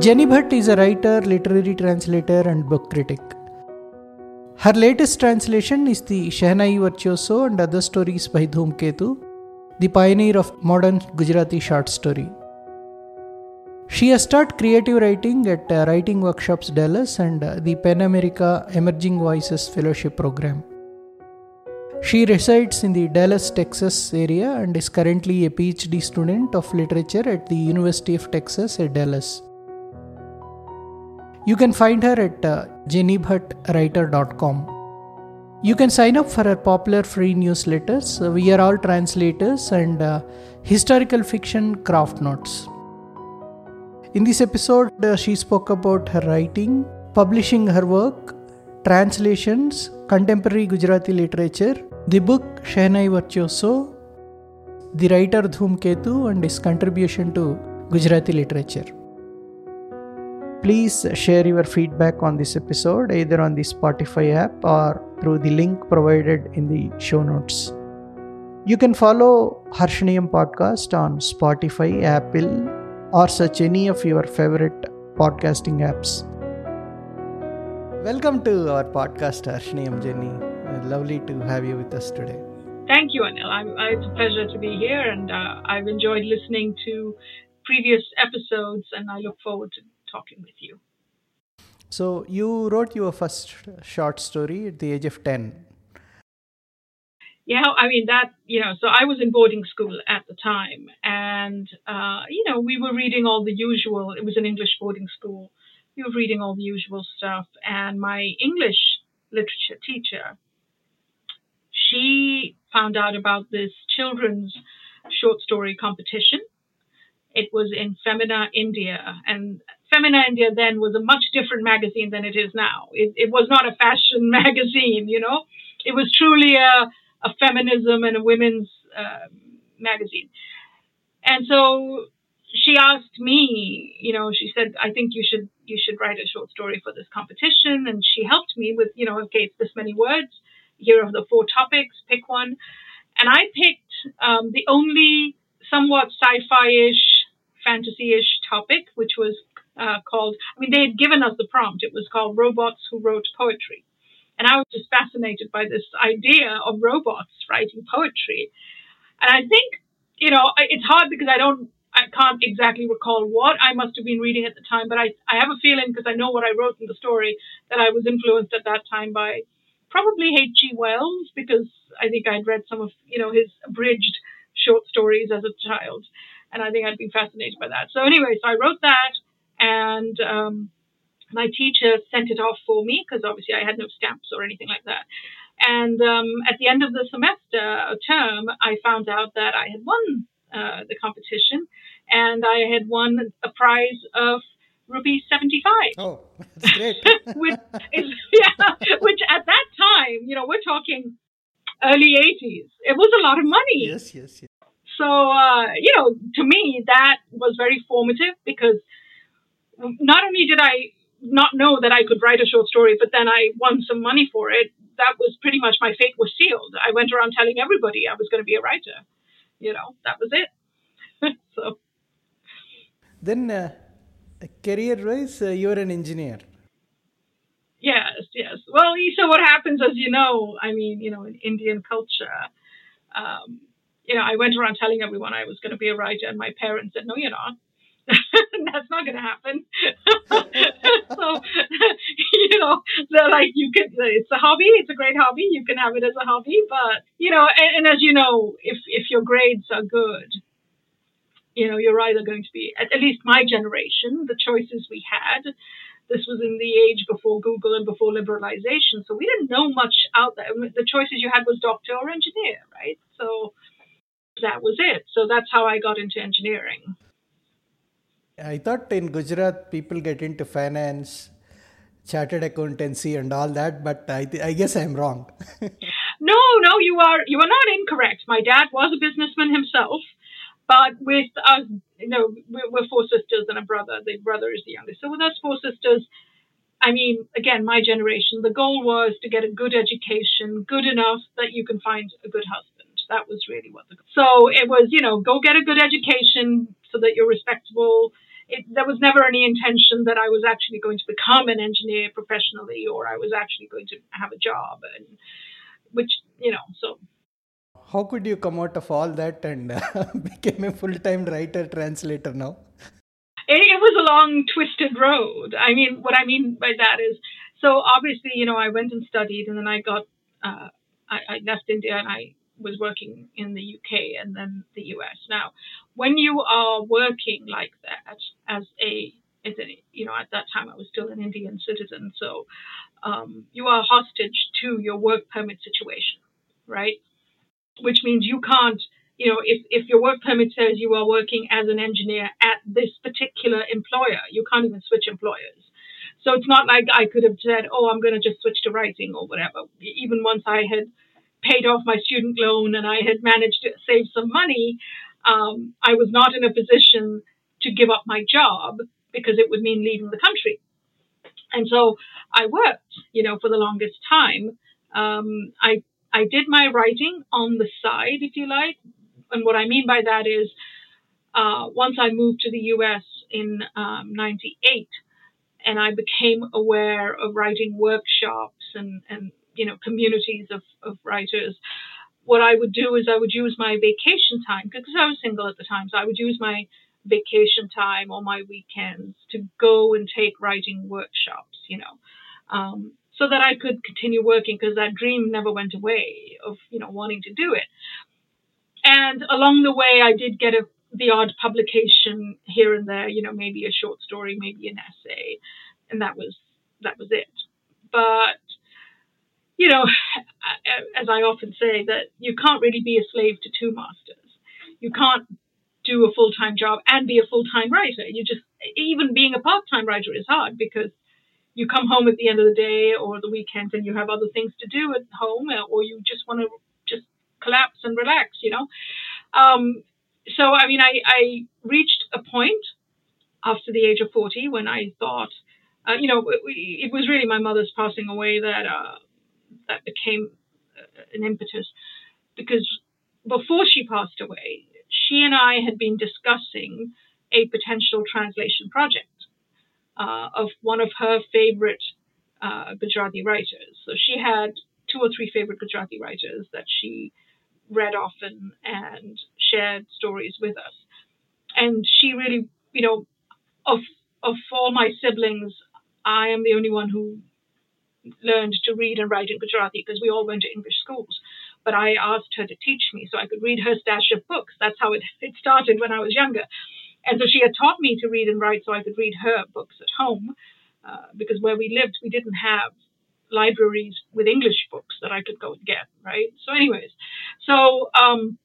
Jenny Bhatt is a writer, literary translator, and book critic. Her latest translation is the Shehnai Virtuoso and Other Stories by Dhumketu, the pioneer of modern Gujarati short story. She has taught creative writing at uh, Writing Workshops Dallas and uh, the PEN America Emerging Voices Fellowship Program. She resides in the Dallas, Texas area and is currently a PhD student of literature at the University of Texas at Dallas. You can find her at uh. You can sign up for her popular free newsletters. Uh, we are all translators and uh, historical fiction craft notes. In this episode, uh, she spoke about her writing, publishing her work, translations, contemporary Gujarati literature, the book Shehnai Virtuoso, the writer Dhumketu, and his contribution to Gujarati literature. Please share your feedback on this episode either on the Spotify app or through the link provided in the show notes. You can follow Harshaniyam podcast on Spotify, Apple, or search any of your favorite podcasting apps. Welcome to our podcast, Harshaniyam Jenny. Lovely to have you with us today. Thank you, Anil. I'm, it's a pleasure to be here, and uh, I've enjoyed listening to previous episodes, and I look forward to talking with you. So, you wrote your first short story at the age of 10. Yeah, I mean, that, you know, so I was in boarding school at the time, and, uh, you know, we were reading all the usual, it was an English boarding school. We were reading all the usual stuff, and my English literature teacher, she found out about this children's short story competition. It was in Femina India, and Femina India then was a much different magazine than it is now. It, it was not a fashion magazine, you know. It was truly a, a feminism and a women's uh, magazine. And so she asked me, you know, she said, I think you should you should write a short story for this competition. And she helped me with, you know, okay, it's this many words. Here are the four topics. Pick one. And I picked um, the only somewhat sci-fi-ish, fantasy-ish topic, which was uh, called, I mean, they had given us the prompt. It was called Robots Who Wrote Poetry. And I was just fascinated by this idea of robots writing poetry. And I think, you know, it's hard because I don't, I can't exactly recall what I must have been reading at the time, but I, I have a feeling because I know what I wrote in the story that I was influenced at that time by probably H.G. Wells because I think I'd read some of, you know, his abridged short stories as a child. And I think I'd been fascinated by that. So anyway, so I wrote that and um, my teacher sent it off for me because obviously I had no stamps or anything like that. And um, at the end of the semester or term, I found out that I had won uh, the competition, and I had won a prize of rupee seventy five. Oh, that's great! which is, yeah, which at that time, you know, we're talking early eighties. It was a lot of money. Yes, yes, yes. So, uh, you know, to me, that was very formative because not only did I not know that I could write a short story, but then I won some money for it. That was pretty much my fate was sealed. I went around telling everybody I was going to be a writer. You know, that was it. so. Then, uh, career-wise, uh, you're an engineer. Yes, yes. Well, so what happens, as you know, I mean, you know, in Indian culture, um, you know, I went around telling everyone I was going to be a writer, and my parents said, "No, you're not." that's not going to happen. so, you know, like, you can, it's a hobby. It's a great hobby. You can have it as a hobby. But, you know, and, and as you know, if, if your grades are good, you know, you're either going to be, at, at least my generation, the choices we had, this was in the age before Google and before liberalization. So we didn't know much out there. The choices you had was doctor or engineer, right? So that was it. So that's how I got into engineering. I thought in Gujarat people get into finance, chartered accountancy, and all that, but I, th- I guess I'm wrong. no, no, you are you are not incorrect. My dad was a businessman himself, but with us, you know, we're, we're four sisters and a brother. The brother is the youngest. So with us four sisters, I mean, again, my generation, the goal was to get a good education, good enough that you can find a good husband. That was really what the goal. so it was. You know, go get a good education so that you're respectable it, there was never any intention that I was actually going to become an engineer professionally or I was actually going to have a job and which you know so. How could you come out of all that and uh, become a full-time writer translator now? It, it was a long twisted road. I mean what i mean by that is so obviously you know i went and studied and then i got uh, I, I left india and i was working in the UK and then the US. Now, when you are working like as a as a, you know, at that time I was still an Indian citizen, so um, you are hostage to your work permit situation, right? Which means you can't, you know, if, if your work permit says you are working as an engineer at this particular employer, you can't even switch employers. So it's not like I could have said, oh, I'm going to just switch to writing or whatever. Even once I had paid off my student loan and I had managed to save some money, um, I was not in a position to give up my job because it would mean leaving the country. And so I worked, you know, for the longest time. Um, I I did my writing on the side, if you like, and what I mean by that is, uh, once I moved to the U.S. in '98, um, and I became aware of writing workshops and and you know communities of, of writers what i would do is i would use my vacation time because i was single at the time so i would use my vacation time or my weekends to go and take writing workshops you know um, so that i could continue working because that dream never went away of you know wanting to do it and along the way i did get a the odd publication here and there you know maybe a short story maybe an essay and that was that was it but you know, as I often say, that you can't really be a slave to two masters. You can't do a full time job and be a full time writer. You just, even being a part time writer is hard because you come home at the end of the day or the weekend and you have other things to do at home or you just want to just collapse and relax, you know. Um, so, I mean, I, I reached a point after the age of 40 when I thought, uh, you know, it, it, was really my mother's passing away that uh, that became uh, an impetus because before she passed away, she and I had been discussing a potential translation project uh, of one of her favorite uh, Gujarati writers. So she had two or three favorite Gujarati writers that she read often and shared stories with us. And she really, you know, of of all my siblings, I am the only one who learned to read and write in Gujarati because we all went to English schools. But I asked her to teach me so I could read her stash of books. That's how it, it started when I was younger. And so she had taught me to read and write so I could read her books at home uh, because where we lived, we didn't have libraries with English books that I could go and get, right? So, anyways, so um,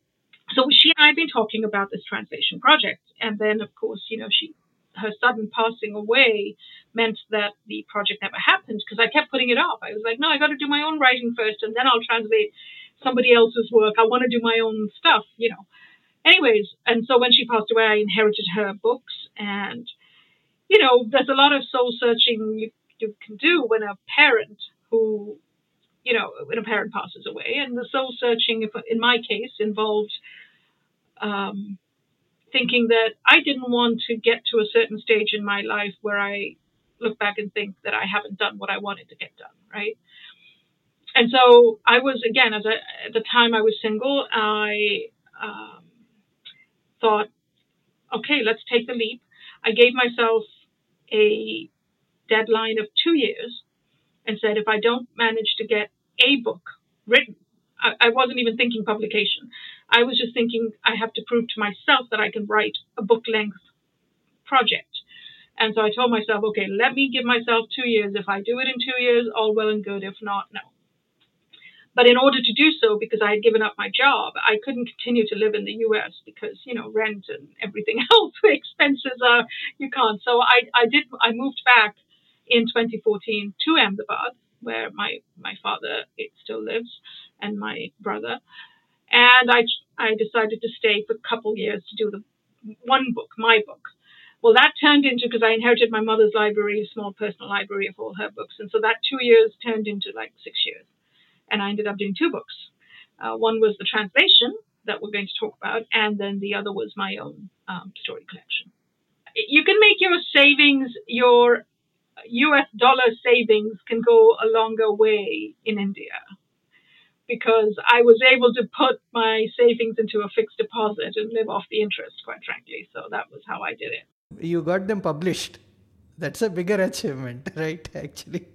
so she and I have been talking about this translation project, and then of course, you know, she her sudden passing away meant that the project never happened because I kept putting it off. I was like, no, I got to do my own writing first, and then I'll translate somebody else's work. I want to do my own stuff, you know. Anyways, and so when she passed away, I inherited her books, and you know, there's a lot of soul searching you, you can do when a parent who, you know, when a parent passes away, and the soul searching, in my case, involved. Um, thinking that I didn't want to get to a certain stage in my life where I look back and think that I haven't done what I wanted to get done, right? And so I was again, as a, at the time I was single, I um, thought, okay, let's take the leap. I gave myself a deadline of two years and said, if I don't manage to get a book written I, I wasn't even thinking publication. I was just thinking I have to prove to myself that I can write a book length project. And so I told myself, okay, let me give myself two years. If I do it in two years, all well and good. If not, no. But in order to do so, because I had given up my job, I couldn't continue to live in the US because, you know, rent and everything else, expenses are, you can't. So I, I did, I moved back in 2014 to Ahmedabad, where my, my father still lives and my brother. And I, I decided to stay for a couple years to do the one book, my book. Well, that turned into, because I inherited my mother's library, small personal library of all her books. And so that two years turned into like six years. And I ended up doing two books. Uh, one was the translation that we're going to talk about, and then the other was my own um, story collection. you can make your savings, your US dollar savings can go a longer way in India because I was able to put my savings into a fixed deposit and live off the interest, quite frankly. So that was how I did it. You got them published. That's a bigger achievement, right? Actually.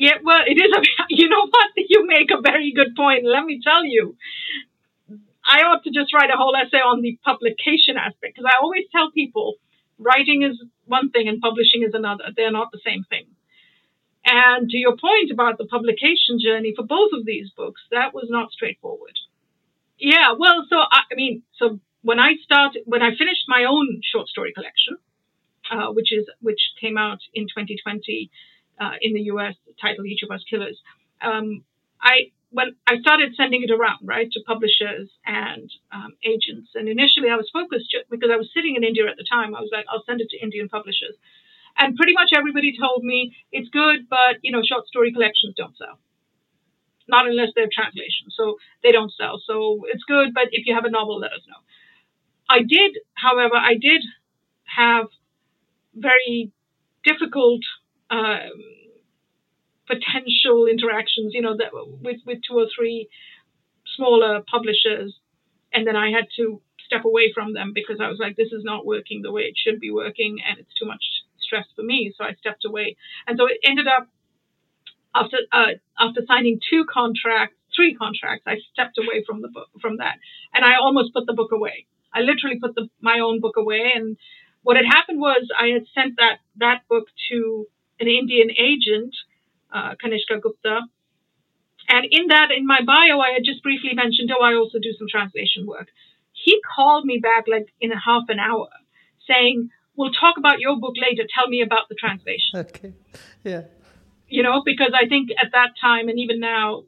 Yeah, well, it is. A, you know what? You make a very good point. Let me tell you. I ought to just write a whole essay on the publication aspect because I always tell people writing is one thing and publishing is another. They're not the same thing. And to your point about the publication journey for both of these books, that was not straightforward. Yeah, well, so I, I mean, so when I started, when I finished my own short story collection, uh, which is which came out in 2020 uh, in the U.S., titled "Each of Us Killers," um, I when I started sending it around, right, to publishers and um, agents. And initially, I was focused because I was sitting in India at the time. I was like, I'll send it to Indian publishers, and pretty much everybody told me it's good, but you know, short story collections don't sell. Not unless they're translations, so they don't sell. So it's good, but if you have a novel, let us know. I did, however, I did have very difficult um, potential interactions, you know, that with with two or three smaller publishers, and then I had to step away from them because I was like, this is not working the way it should be working, and it's too much stress for me. So I stepped away, and so it ended up after uh, after signing two contracts, three contracts, I stepped away from the book from that, and I almost put the book away. I literally put the, my own book away, and what had happened was I had sent that that book to an Indian agent uh, Kanishka Gupta. And in that, in my bio, I had just briefly mentioned, oh, I also do some translation work. He called me back like in a half an hour saying, we'll talk about your book later. Tell me about the translation. Okay. Yeah. You know, because I think at that time and even now,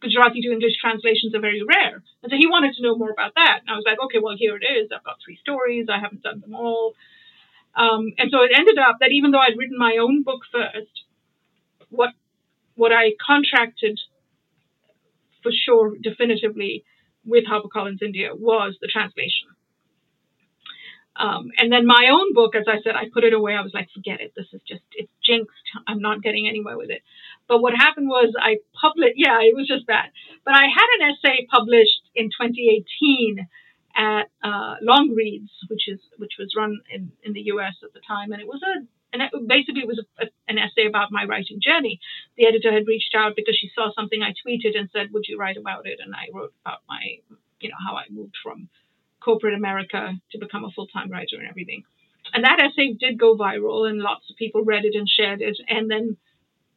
Gujarati to English translations are very rare. And so he wanted to know more about that. And I was like, okay, well, here it is. I've got three stories. I haven't done them all. Um, and so it ended up that even though I'd written my own book first, what what I contracted for sure definitively with HarperCollins India was the translation. Um, and then my own book, as I said, I put it away. I was like, forget it. This is just, it's jinxed. I'm not getting anywhere with it. But what happened was I published, yeah, it was just that. But I had an essay published in 2018 at uh, Longreads, which is which was run in, in the US at the time, and it was a and basically it was a, a, an essay about my writing journey. The editor had reached out because she saw something I tweeted and said, "Would you write about it?" And I wrote about my, you know, how I moved from corporate America to become a full time writer and everything. And that essay did go viral, and lots of people read it and shared it. And then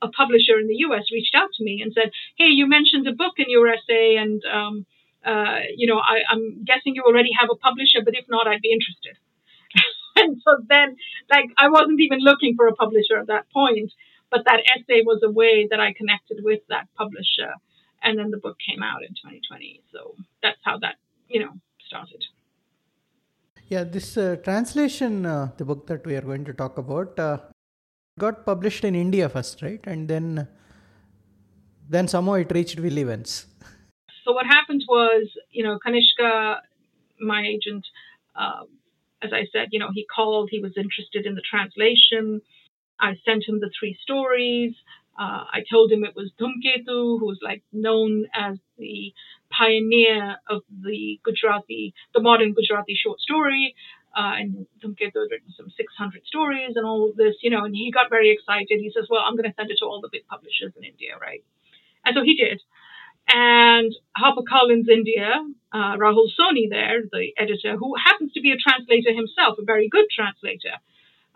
a publisher in the U.S. reached out to me and said, "Hey, you mentioned a book in your essay, and um, uh, you know, I, I'm guessing you already have a publisher, but if not, I'd be interested." and so then, like, I wasn't even looking for a publisher at that point, but that essay was a way that I connected with that publisher. And then the book came out in 2020. So that's how that, you know, started. Yeah, this uh, translation, uh, the book that we are going to talk about, uh, got published in India first, right? And then, then somehow it reached Will Evans. So what happened was, you know, Kanishka, my agent, um, as I said, you know, he called, he was interested in the translation. I sent him the three stories. Uh, I told him it was Dhumketu, who's like known as the pioneer of the Gujarati, the modern Gujarati short story. Uh, and Dhumketu had written some 600 stories and all of this, you know, and he got very excited. He says, well, I'm going to send it to all the big publishers in India, right? And so he did. And HarperCollins India, uh, Rahul Soni there, the editor, who happens to be a translator himself, a very good translator,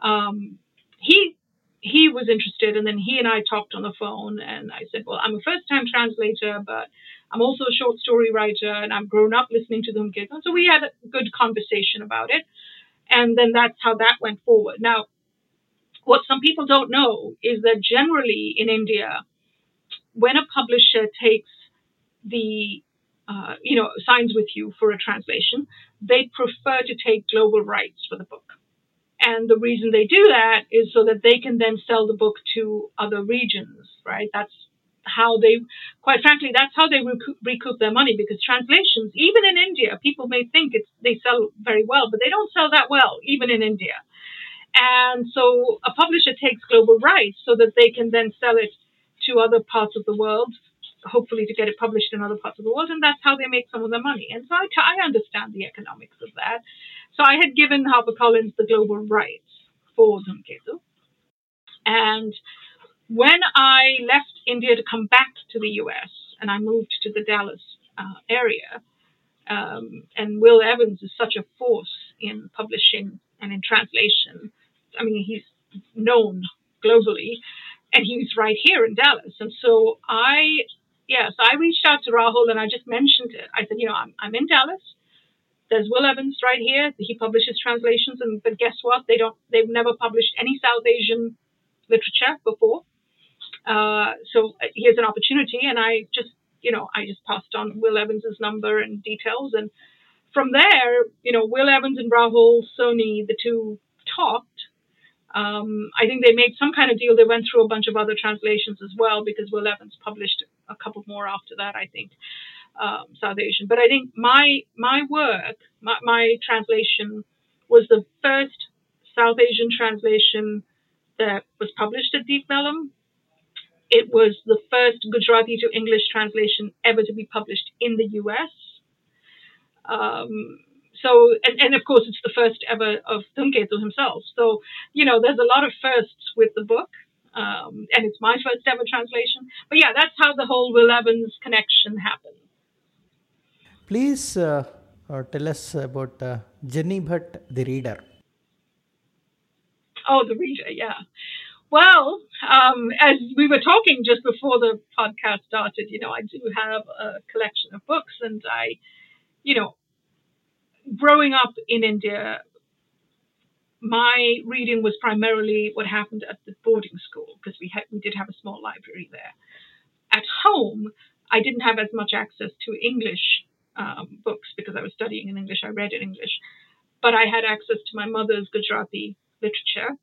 um, he he was interested, and then he and I talked on the phone, and I said, "Well, I'm a first-time translator, but I'm also a short story writer, and I've grown up listening to them And so we had a good conversation about it, and then that's how that went forward. Now, what some people don't know is that generally in India, when a publisher takes the uh, you know signs with you for a translation, they prefer to take global rights for the book. And the reason they do that is so that they can then sell the book to other regions, right? That's how they, quite frankly, that's how they recoup, recoup their money because translations, even in India, people may think it's, they sell very well, but they don't sell that well, even in India. And so a publisher takes global rights so that they can then sell it to other parts of the world, hopefully to get it published in other parts of the world, and that's how they make some of their money. And so I, I understand the economics of that. So I had given HarperCollins the global rights for Dhumketu. And when I left India to come back to the US and I moved to the Dallas uh, area, um, and Will Evans is such a force in publishing and in translation. I mean, he's known globally, and he's right here in Dallas. And so I, yes, I reached out to Rahul and I just mentioned it. I said, you know, I'm, I'm in Dallas. There's Will Evans right here. He publishes translations, and but guess what? They don't. They've never published any South Asian literature before. Uh, so uh, here's an opportunity, and I just, you know, I just passed on Will Evans's number and details, and from there, you know, Will Evans and Rahul Soni, the two talked. Um, I think they made some kind of deal. They went through a bunch of other translations as well because Will Evans published a couple more after that, I think, um, South Asian. But I think my my work, my, my translation, was the first South Asian translation that was published at Deep Vellum. It was the first Gujarati to English translation ever to be published in the US. Um, so, and, and, of course, it's the first ever of Dhumketu himself. So, you know, there's a lot of firsts with the book, um, and it's my first ever translation. But yeah, that's how the whole Will Evans connection happened. Please uh, tell us about uh, Jenny Bhatt, the reader. Oh, the reader, yeah. Well, um, as we were talking just before the podcast started, you know, I do have a collection of books, and I, you know, growing up in India, my reading was primarily what happened at the boarding school because we had we did have a small library there. At home, I didn't have as much access to English um, books because I was studying in English. I read in English, but I had access to my mother's Gujarati literature,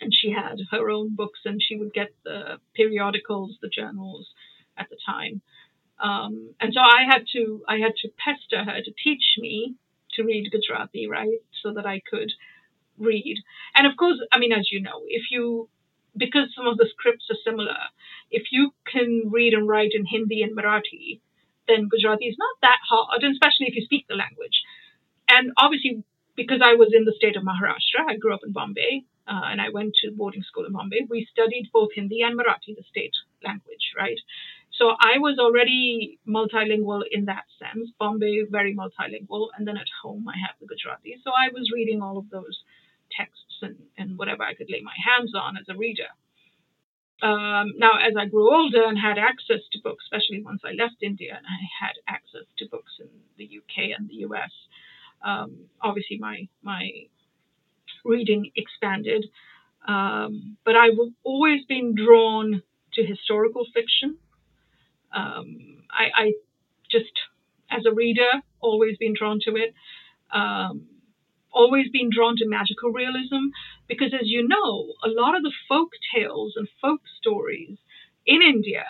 and she had her own books, and she would get the periodicals, the journals at the time. Um, and so I had to I had to pester her to teach me to read Gujarati, right, so that I could read. And of course, I mean, as you know, if you because some of the scripts are similar, if you can read and write in Hindi and Marathi, then Gujarati is not that hard, and especially if you speak the language. And obviously, because I was in the state of Maharashtra, I grew up in Bombay, uh, and I went to boarding school in Bombay. We studied both Hindi and Marathi, the state language, right? So I was already multilingual in that sense. Bombay, very multilingual. And then at home, I have the Gujarati. So I was reading all of those texts and, and whatever I could lay my hands on as a reader. Um, now, as I grew older and had access to books, especially once I left India and I had access to books in the UK and the US, um, obviously my my reading expanded. Um, but I've always been drawn to historical fiction. Um, I, I, just, as a reader, always been drawn to it. Um, always been drawn to magical realism because, as you know, a lot of the folk tales and folk stories in India,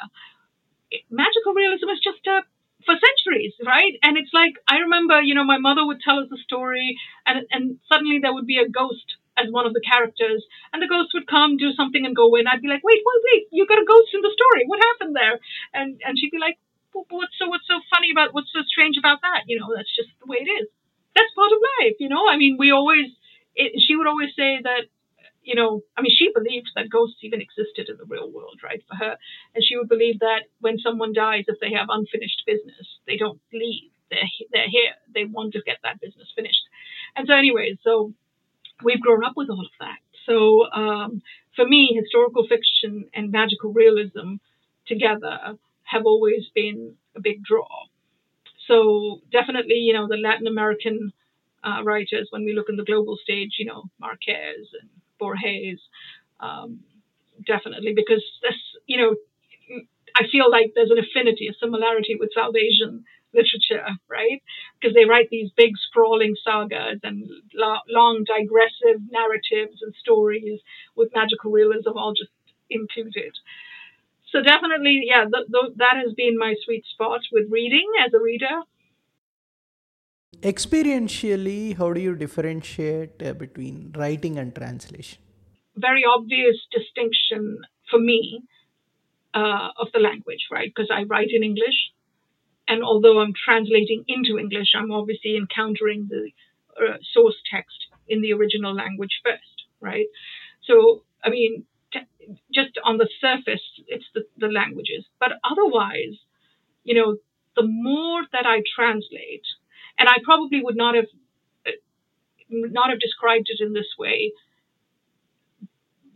magical realism is just a for centuries, right? And it's like I remember, you know, my mother would tell us a story, and and suddenly there would be a ghost as one of the characters, and the ghost would come, do something, and go away. And I'd be like, wait, wait, wait, you got a ghost in the story. What happened there? And and she'd be like, what's so what's so funny about what's so strange about that? You know, that's just the way it is. That's part of life, you know. I mean, we always. It, she would always say that you know, I mean, she believed that ghosts even existed in the real world, right? For her, and she would believe that when someone dies, if they have unfinished business, they don't leave. They're they're here. They want to get that business finished. And so, anyways, so we've grown up with all of that. So um, for me, historical fiction and magical realism together have always been a big draw. So definitely, you know, the Latin American uh, writers, when we look in the global stage, you know, Marquez and Borges, um, definitely, because this, you know, I feel like there's an affinity, a similarity with South Asian literature, right? Because they write these big sprawling sagas and lo- long digressive narratives and stories with magical realism all just included. So definitely, yeah, th- th- that has been my sweet spot with reading as a reader. Experientially, how do you differentiate uh, between writing and translation? Very obvious distinction for me uh, of the language, right? Because I write in English, and although I'm translating into English, I'm obviously encountering the uh, source text in the original language first, right? So, I mean, just on the surface, it's the, the languages, but otherwise, you know, the more that I translate, and I probably would not have uh, not have described it in this way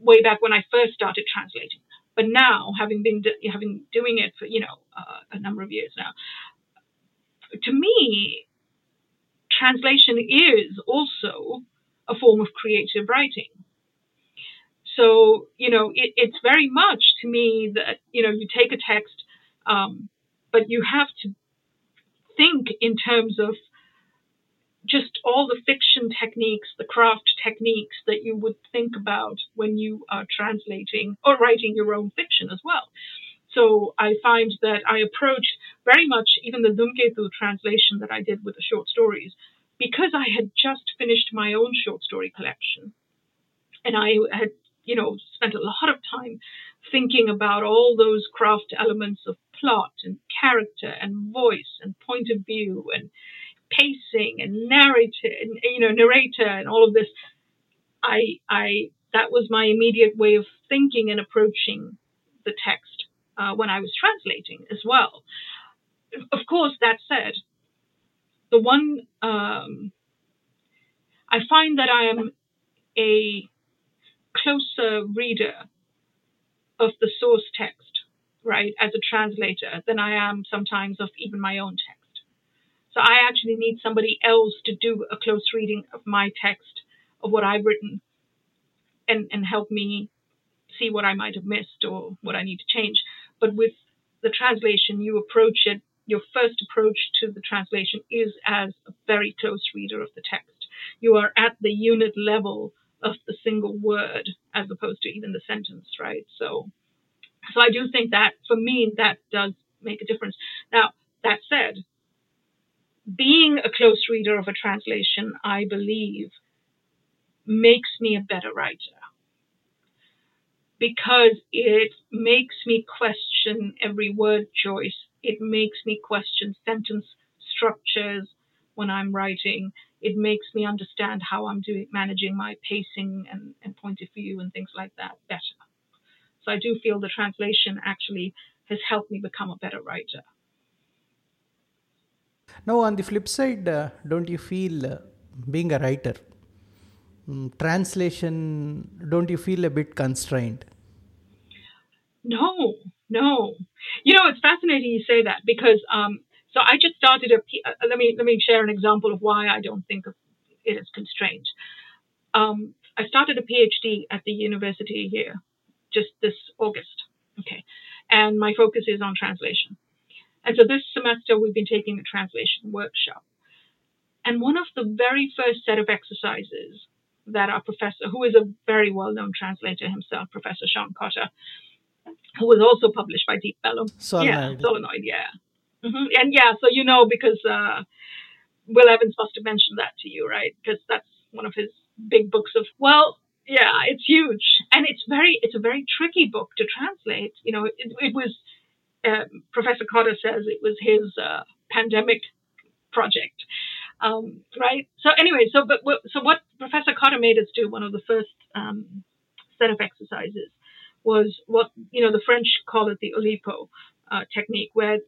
way back when I first started translating. But now, having been having doing it for you know uh, a number of years now, to me, translation is also a form of creative writing. So you know, it, it's very much to me that you know you take a text, um, but you have to think in terms of just all the fiction techniques, the craft techniques that you would think about when you are translating or writing your own fiction as well. So I find that I approached very much even the Dhumketu translation that I did with the short stories because I had just finished my own short story collection and I had, you know, spent a lot of time thinking about all those craft elements of plot and character and voice and point of view and pacing and narrator, and, you know, narrator and all of this, I, I, that was my immediate way of thinking and approaching the text uh, when I was translating as well. Of course, that said, the one um, I find that I am a closer reader of the source text, right, as a translator than I am sometimes of even my own text. So I actually need somebody else to do a close reading of my text of what I've written and, and help me see what I might have missed or what I need to change. But with the translation, you approach it, your first approach to the translation is as a very close reader of the text. You are at the unit level of the single word as opposed to even the sentence, right? So, so I do think that for me, that does make a difference. Now, that said, being a close reader of a translation, I believe, makes me a better writer because it makes me question every word choice. It makes me question sentence structures when I'm writing. It makes me understand how I'm doing managing my pacing and, and point of view and things like that better. So I do feel the translation actually has helped me become a better writer. Now, on the flip side, uh, don't you feel uh, being a writer, um, translation, don't you feel a bit constrained? No, no. You know, it's fascinating you say that because um, so I just started a. Uh, let me let me share an example of why I don't think of it as constrained. Um, I started a PhD at the university here just this August. Okay, and my focus is on translation. And so this semester we've been taking a translation workshop. And one of the very first set of exercises that our professor, who is a very well-known translator himself, Professor Sean Cotter, who was also published by Deep Vellum. Solenoid. Yeah, Solenoid, yeah. Mm-hmm. And yeah, so you know because uh, Will Evans must have mentioned that to you, right? Because that's one of his big books of, well, yeah, it's huge. And it's very, it's a very tricky book to translate. You know, it, it was um, Professor Cotter says it was his uh, pandemic project, um, right? So anyway, so but so what Professor Cotter made us do one of the first um, set of exercises was what you know the French call it the Oulipo uh, technique, where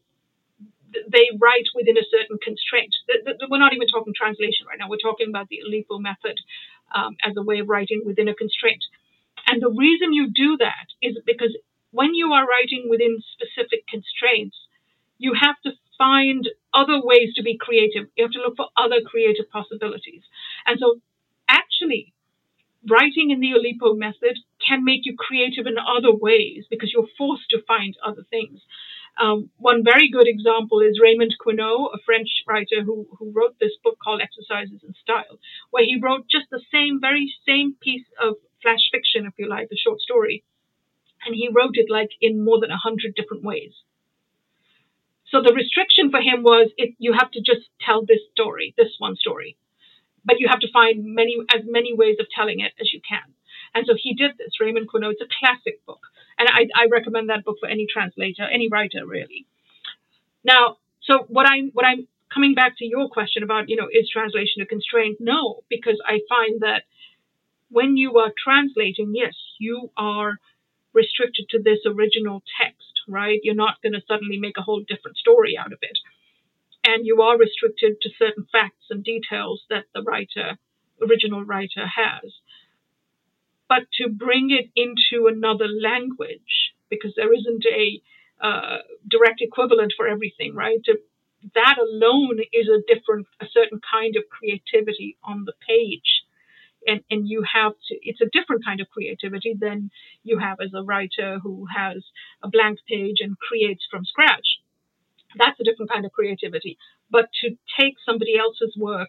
they write within a certain constraint. We're not even talking translation right now. We're talking about the Oulipo method um, as a way of writing within a constraint. And the reason you do that is because when you are writing within specific constraints, you have to find other ways to be creative. You have to look for other creative possibilities. And so, actually, writing in the Oulipo method can make you creative in other ways because you're forced to find other things. Um, one very good example is Raymond Queneau, a French writer who, who wrote this book called Exercises in Style, where he wrote just the same, very same piece of flash fiction, if you like, a short story, and he wrote it like in more than a hundred different ways. so the restriction for him was you have to just tell this story, this one story, but you have to find many as many ways of telling it as you can. And so he did this. Raymond Queneau. It's a classic book, and I, I recommend that book for any translator, any writer, really. Now, so what I'm what I'm coming back to your question about, you know, is translation a constraint? No, because I find that when you are translating, yes, you are restricted to this original text, right? You're not going to suddenly make a whole different story out of it. And you are restricted to certain facts and details that the writer, original writer, has. But to bring it into another language, because there isn't a uh, direct equivalent for everything, right? To, that alone is a different, a certain kind of creativity on the page and, and you have to, it's a different kind of creativity than you have as a writer who has a blank page and creates from scratch. That's a different kind of creativity. But to take somebody else's work,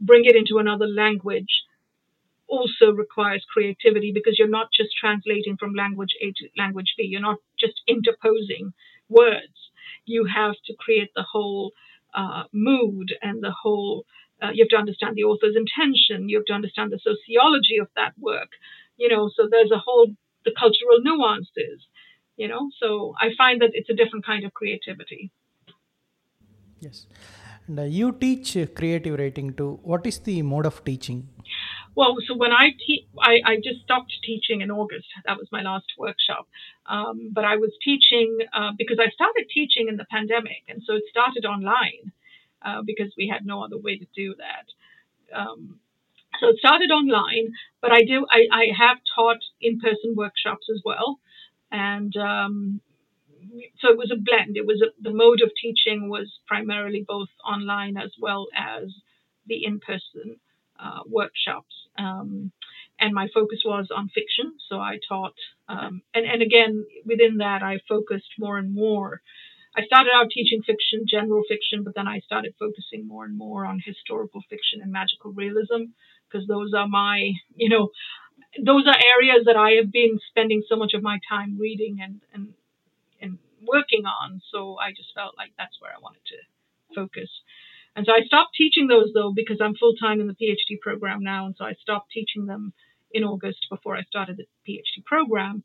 bring it into another language, also requires creativity because you're not just translating from language A to language B. You're not just interposing words. You have to create the whole uh, mood and the whole uh, you have to understand the author's intention. You have to understand the sociology of that work. You know, so there's a whole the cultural nuances. You know, so I find that it's a different kind of creativity. Yes, and uh, you teach creative writing too. What is the mode of teaching? Well, so when I teach, I, I just stopped teaching in August. That was my last workshop. Um, but I was teaching uh, because I started teaching in the pandemic, and so it started online uh, because we had no other way to do that. Um, so it started online, but I do I, I have taught in-person workshops as well, and um, so it was a blend. It was a, the mode of teaching was primarily both online as well as the in-person uh, workshops. Um, and my focus was on fiction, so I taught, um, and and again within that I focused more and more I started out teaching fiction, general fiction, but then I started focusing more and more on historical fiction and magical realism because those are my, you know, those are areas that I have been spending so much of my time reading and and and working on. So I just felt like that's where I wanted to focus. And so I stopped teaching those though because I'm full time in the PhD program now, and so I stopped teaching them in August before I started the PhD program.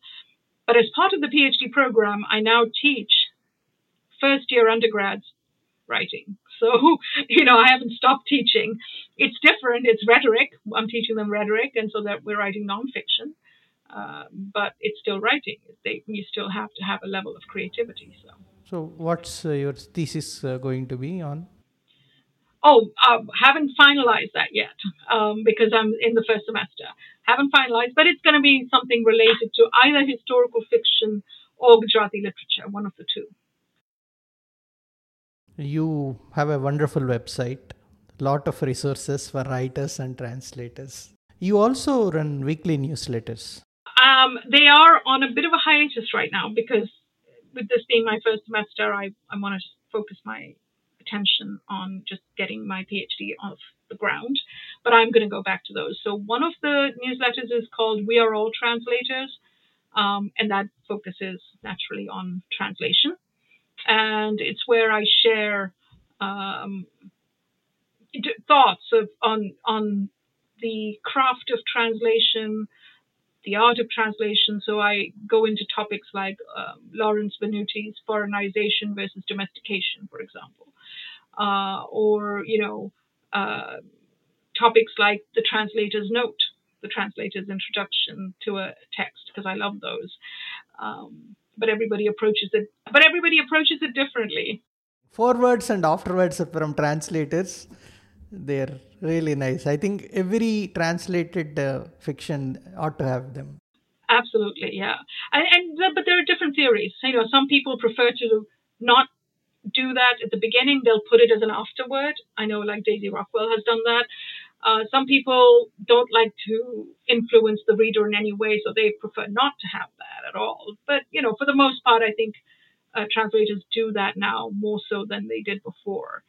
But as part of the PhD program, I now teach first year undergrads writing. So, you know, I haven't stopped teaching. It's different. It's rhetoric. I'm teaching them rhetoric, and so that we're writing nonfiction. Uh, but it's still writing. They, you still have to have a level of creativity. So, so what's uh, your thesis uh, going to be on? Oh, uh, haven't finalized that yet um, because I'm in the first semester. Haven't finalized, but it's going to be something related to either historical fiction or Gujarati literature, one of the two. You have a wonderful website, lot of resources for writers and translators. You also run weekly newsletters. Um, they are on a bit of a hiatus right now because with this being my first semester, I, I want to focus my attention on just getting my PhD off the ground. But I'm going to go back to those. So one of the newsletters is called We Are All Translators, um, and that focuses naturally on translation and it's where I share um, thoughts of on on the craft of translation, the art of translation. So I go into topics like uh, Lawrence Venuti's foreignization versus domestication, for example, uh, or you know uh, topics like the translator's note, the translator's introduction to a text, because I love those. Um, but everybody approaches it but everybody approaches it differently. Forewords and afterwords from translators they're really nice. I think every translated uh, fiction ought to have them. Absolutely yeah. And, and but there are different theories. You know some people prefer to not do that at the beginning they'll put it as an afterword i know like daisy rockwell has done that uh, some people don't like to influence the reader in any way, so they prefer not to have that at all. But you know, for the most part, I think uh, translators do that now more so than they did before.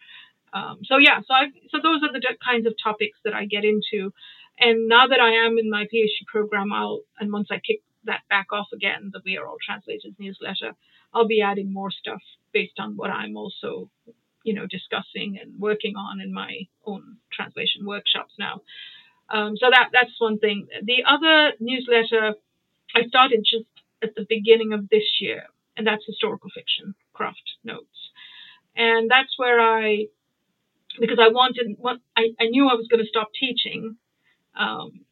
Um, so yeah, so I so those are the kinds of topics that I get into. And now that I am in my PhD program, I'll and once I kick that back off again, the We Are All Translators newsletter, I'll be adding more stuff based on what I'm also, you know, discussing and working on in my own translation workshops now. Um, so that that's one thing. The other newsletter I started just at the beginning of this year, and that's historical fiction craft notes, and that's where I because I wanted I, I knew I was going to stop teaching, um,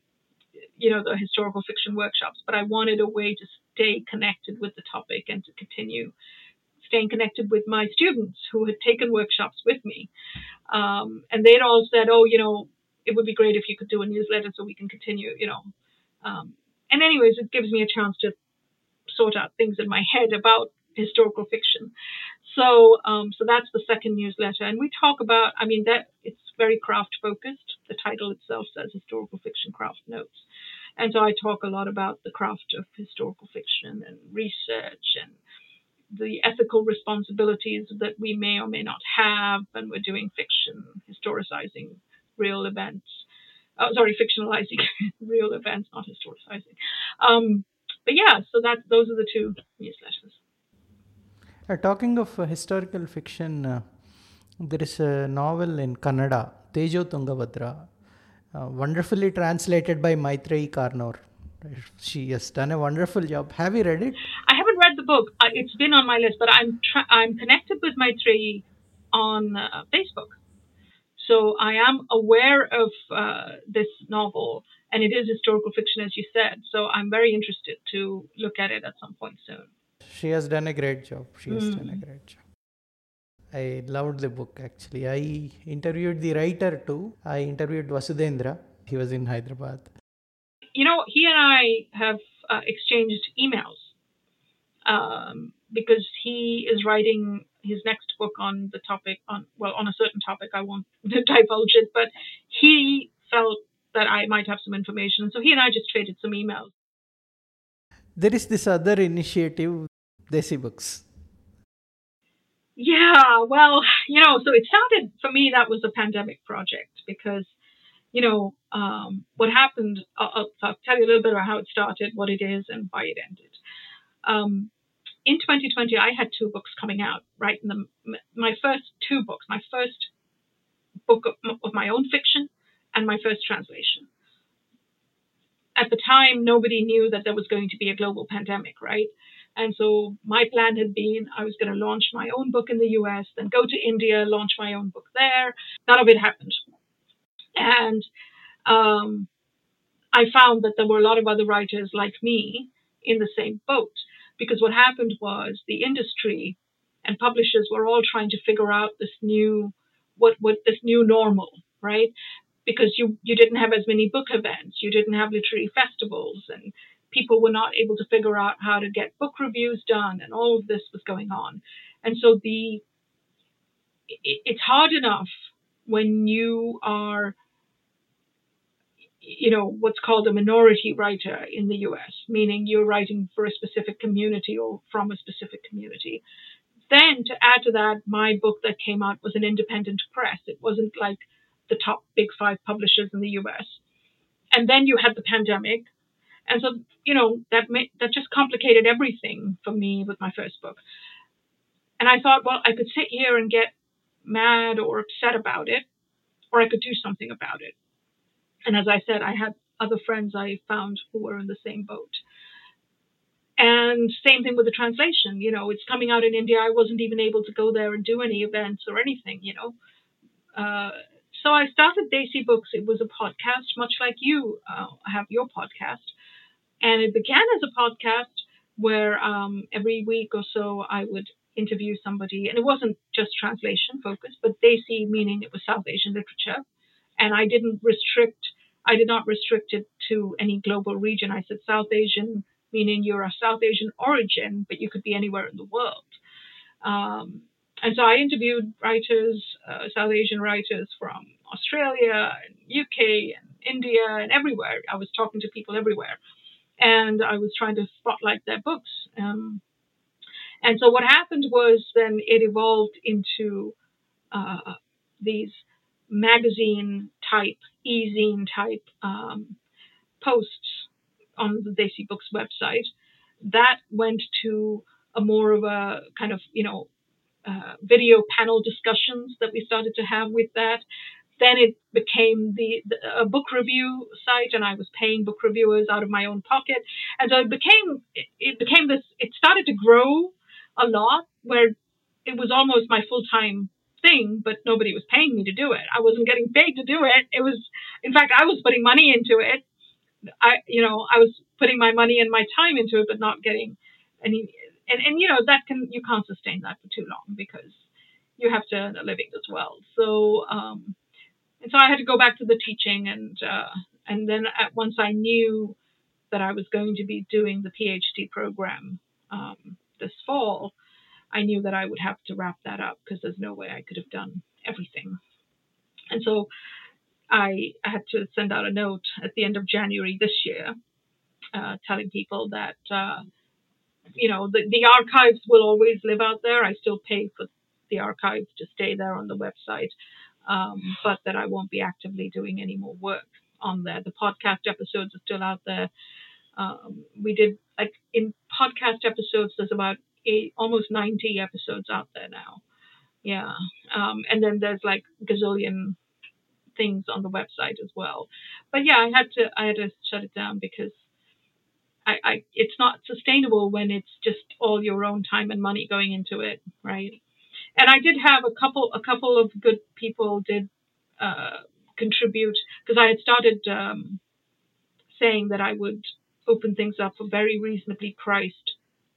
you know, the historical fiction workshops, but I wanted a way to stay connected with the topic and to continue staying connected with my students who had taken workshops with me. Um, and they'd all said, oh, you know, it would be great if you could do a newsletter so we can continue, you know. Um, and anyways, it gives me a chance to sort out things in my head about historical fiction. So, um, so that's the second newsletter, and we talk about. I mean, that it's very craft focused. The title itself says historical fiction craft notes, and so I talk a lot about the craft of historical fiction and research and the ethical responsibilities that we may or may not have when we're doing fiction, historicizing real events. Oh, sorry, fictionalizing real events, not historicizing. Um, but yeah, so that those are the two newsletters. Uh, talking of uh, historical fiction, uh, there is a novel in Kannada, Tejo Tungabhadra, uh, wonderfully translated by Maithreyi Karnoor. She has done a wonderful job. Have you read it? I haven't read the book. Uh, it's been on my list, but I'm tra- I'm connected with Maithreyi on uh, Facebook. So I am aware of this novel, and it is historical fiction, as you said. So I'm very interested to look at it at some point soon she has done a great job. She has mm. done a hmm. great job. I loved the book actually. I interviewed the writer too. I interviewed Vasudhendra. He was in Hyderabad. You know, he and I have uh, exchanged emails um, because he is writing his next book on the topic on well on a certain topic. I won't divulge it, but he felt that I might have some information, so he and I just traded some emails. There is this other initiative Desi books? Yeah, well, you know, so it sounded for me that was a pandemic project because, you know, um, what happened, I'll, I'll, tell you a little bit about how it started, what it is, and why it ended. Um, in 2020, I had two books coming out, right? In the, my first two books, my first book of, of my own fiction and my first translation. At the time, nobody knew that there was going to be a global pandemic, right? And so my plan had been I was going to launch my own book in the US, then go to India, launch my own book there. None of it happened. And um, I found that there were a lot of other writers like me in the same boat because what happened was the industry and publishers were all trying to figure out this new what what this new normal right because you you didn't have as many book events you didn't have literary festivals and people were not able to figure out how to get book reviews done, and all of this was going on. And so the it's hard enough when you are you know what's called a minority writer in the US, meaning you're writing for a specific community or from a specific community. Then to add to that, my book that came out was an independent press. It wasn't like the top big five publishers in the US. And then you had the pandemic, and so, you know, that that just complicated everything for me with my first book. And I thought, well, I could sit here and get mad or upset about it, or I could do something about it. And as I said, I had other friends I found who were in the same boat. And same thing with the translation. You know, it's coming out in India. I wasn't even able to go there and do any events or anything, you know. Uh, so I started Desi Books. It was a podcast, much like you uh, have your podcast. And it began as a podcast where um, every week or so I would interview somebody, and it wasn't just translation focused, but Desi meaning it was South Asian literature. And I didn't restrict, I did not restrict it to any global region. I said South Asian meaning you're a South Asian origin, but you could be anywhere in the world. Um, and so I interviewed writers, uh, South Asian writers from Australia UK and India and everywhere. I was talking to people everywhere and I was trying to spotlight their books. Um, and so what happened was then it evolved into uh, these magazine type, e-zine type um, posts on the Desi Books website. That went to a more of a kind of you know uh, video panel discussions that we started to have with that. Then it became the, the, a book review site, and I was paying book reviewers out of my own pocket, and so it became it, it became this. It started to grow a lot, where it was almost my full time thing, but nobody was paying me to do it. I wasn't getting paid to do it. It was, in fact, I was putting money into it. I, you know, I was putting my money and my time into it, but not getting any. And, and you know that can you can't sustain that for too long because you have to earn a living as well. So um, and so I had to go back to the teaching, and uh, and then at, once I knew that I was going to be doing the PhD program um, this fall, I knew that I would have to wrap that up because there's no way I could have done everything. And so I, had to send out a note at the end of January this year, uh, telling people that uh, you know the, the archives will always live out there. I still pay for the archives to stay there on the website, um, but that I won't be actively doing any more work on there. The podcast episodes are still out there. Um, we did like in podcast episodes. There's about eight, almost 90 episodes out there now. Yeah, um, and then there's like gazillion things on the website as well. But yeah, I had to I had to shut it down because I, I it's not sustainable when it's just all your own time and money going into it, right? And I did have a couple a couple of good people did uh, contribute because I had started um, saying that I would open things up for very reasonably priced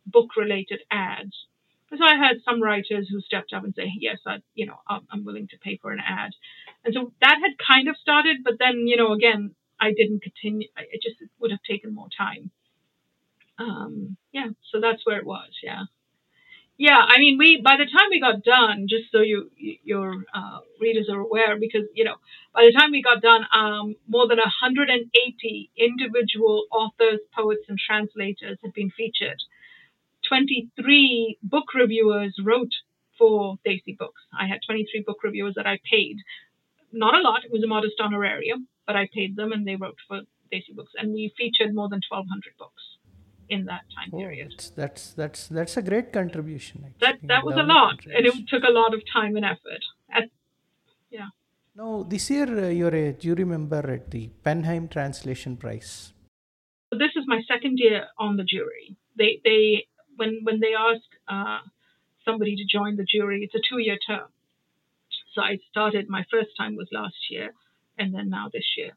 book related ads. So I had some writers who stepped up and say, yes, I, you know, I'm willing to pay for an ad. And so that had kind of started, but then, you know, again, I didn't continue. It just would have taken more time. Um, yeah, so that's where it was. Yeah. Yeah, I mean, we by the time we got done, just so you your uh, readers are aware, because you know, by the time we got done, um, more than 180 individual authors, poets, and translators had been featured. 23 book reviewers wrote for Desi Books. I had 23 book reviewers that I paid. Not a lot; it was a modest honorarium, but I paid them, and they wrote for Desi Books, and we featured more than 1,200 books in that time oh, period. That's, that's that's that's a great contribution. Actually. That that was a lot, and it took a lot of time and effort. At, yeah. Now this year uh, you're a jury member at the PEN/Heim Translation Prize. This is my second year on the jury. They they when when they ask uh, somebody to join the jury, it's a two year term. So I started my first time was last year, and then now this year.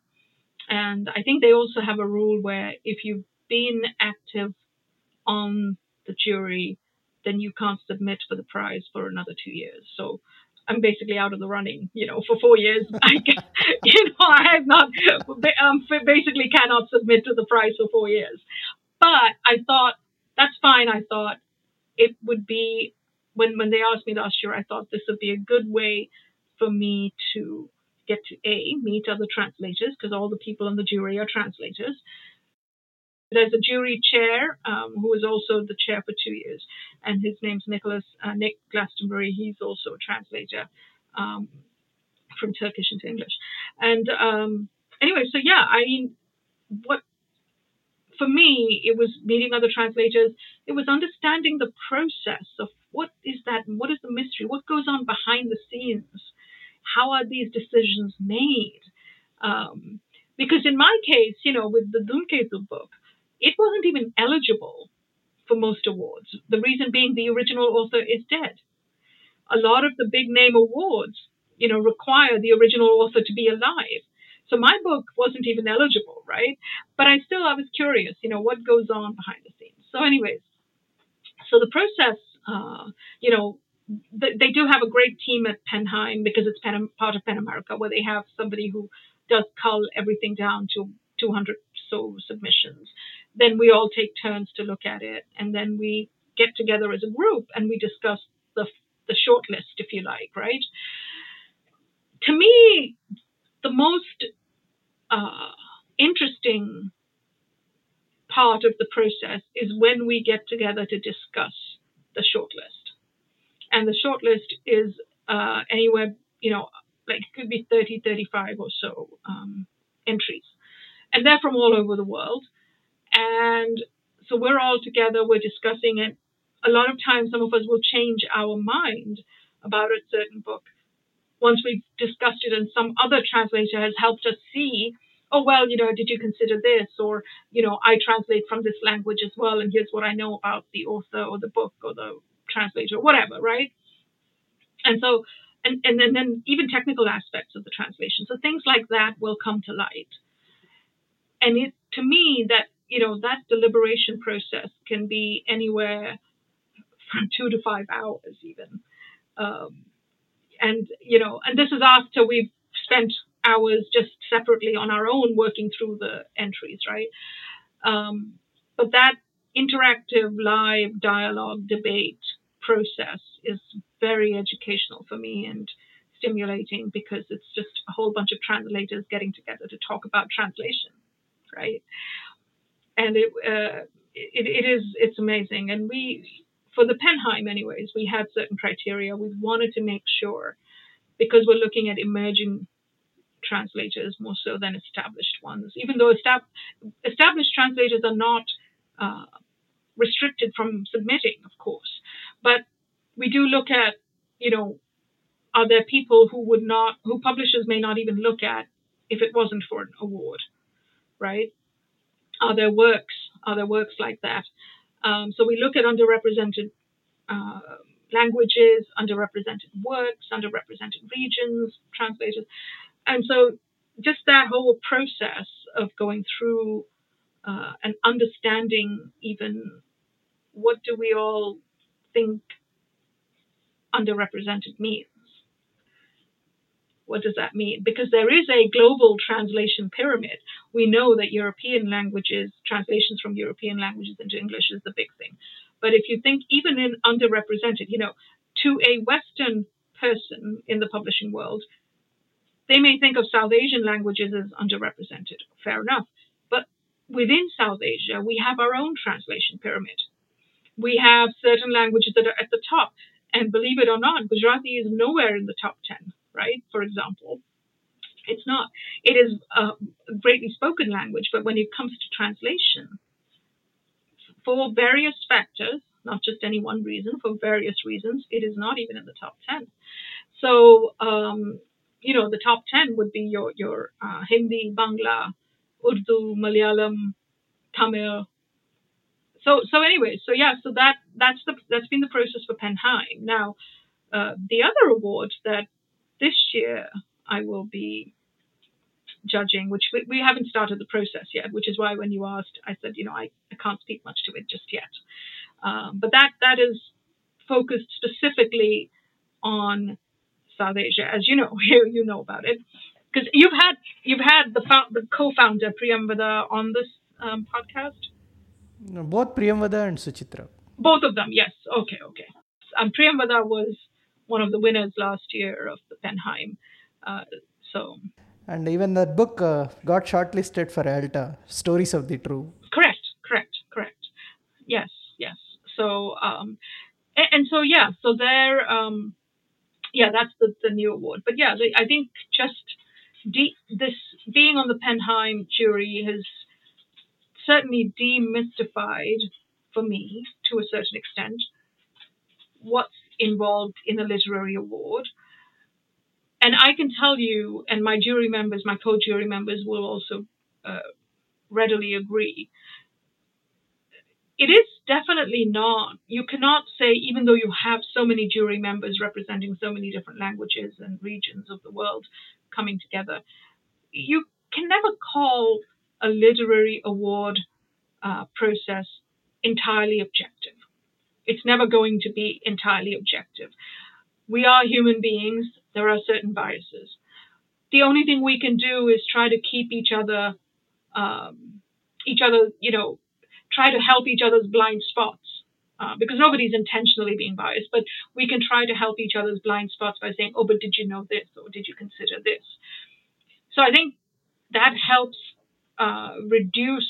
And I think they also have a rule where if you've been active on the jury, then you can't submit for the prize for another two years. So I'm basically out of the running, you know, for four years. I, you know, I have not, um, basically cannot submit to the prize for four years. But I thought that's fine. I thought it would be when when they asked me last year, I thought this would be a good way for me to get to a meet other translators because all the people in the jury are translators, there's a jury chair um, was also the chair for two years, and his name's Nicholas uh, Nick Glastonbury. He's also a translator um, from Turkish into English. And um, anyway, so yeah, I mean, what for me it was meeting other translators. It was understanding the process of what is that, what is the mystery, what goes on behind the scenes, how are these decisions made. Um, because in my case, you know, with the Dhumketu book, it wasn't even eligible for most awards. The reason being the original author is dead. A lot of the big name awards, you know, require the original author to be alive. So my book wasn't even eligible, right? But I still, I was curious, you know, what goes on behind the scenes. So, anyways, so the process, uh, you know, th- they do have a great team at PEN/Heim because it's Pen, part of PEN America, where they have somebody who does cull everything down to 200 so submissions then we all take turns to look at it, and then we get together as a group and we discuss the the short list, if you like, right? To me, the most uh, interesting part of the process is when we get together to discuss the short list. And the short list is uh, anywhere, you know, like it could be 30, 35 or so um, entries. And they're from all over the world And so we're all together, we're discussing it. A lot of times, some of us will change our mind about a certain book. Once we've discussed it and some other translator has helped us see oh well you know did you consider this? Or you know i translate from this language as well and here's what i know about the author or the book or the translator or whatever right? And so and, and then, then even technical aspects of the translation. So things like that will come to light. And it to me that you know that deliberation process can be anywhere from two to five hours even um, and you know and this is after we've spent hours just separately on our own working through the entries, right? Um, but that interactive live dialogue debate process is very educational for me and stimulating because it's just a whole bunch of translators getting together to talk about translation, right? And it, uh, it, it is it's amazing. And we, for the PEN/Heim, anyways, we had certain criteria. We wanted to make sure because we're looking at emerging translators more so than established ones, even though estab- established translators are not uh, restricted from submitting, of course. But we do look at, you know, are there people who would not, who publishers may not even look at if it wasn't for an award, right? Are there works? Are there works like that? Um, so we look at underrepresented uh, languages, underrepresented works, underrepresented regions, translators and so just that whole process of going through uh, and understanding even what do we all think underrepresented means what does that mean? Because there is a global translation pyramid. We know that European languages, translations from European languages into English is the big thing. But if you think even in underrepresented, you know, to a Western person in the publishing world, they may think of South Asian languages as underrepresented. Fair enough. But within South Asia, we have our own translation pyramid. We have certain languages that are at the top. And believe it or not, Gujarati is nowhere in the top 10, right? For example. It's not. It is a greatly spoken language, but when it comes to translation, for various factors, not just any one reason, for various reasons, it is not even in the top 10. So um, you know, the top 10 would be your, your uh, Hindi, Bangla, Urdu, Malayalam, Tamil. So, so anyway, so yeah, so that, that's the, that's been the process for PEN/Heim. Now, uh, the other award that this year I will be judging, which we, we, haven't started the process yet, which is why when you asked, I said, you know, I, I can't speak much to it just yet. Um, but that that is focused specifically on South Asia, as you know, you, you know about it, because you've had you've had the the co-founder Priyamvada on this um, podcast. No, both Priyamvada and Suchitra. Both of them, yes. Okay, okay. Um, Priyamvada was one of the winners last year of the PEN/Heim. Uh, so. And even that book uh, got shortlisted for ALTA, Stories of the True. Correct, correct, correct. Yes, yes. So, um, and, and so yeah, so there. Um, yeah, that's the, the new award. But yeah, I think just de- this being on the PEN/Heim jury has certainly demystified for me to a certain extent what's involved in a literary award. And I can tell you, and my jury members, my co jury members will also uh, readily agree, it is definitely not. You cannot say, even though you have so many jury members representing so many different languages and regions of the world coming together, you can never call a literary award uh, process entirely objective. It's never going to be entirely objective. We are human beings, there are certain biases. The only thing we can do is try to keep each other, um, each other, you know, try to help each other's blind spots. Uh, because nobody's intentionally being biased, but we can try to help each other's blind spots by saying, oh, but did you know this? Or did you consider this? So I think that helps uh, reduce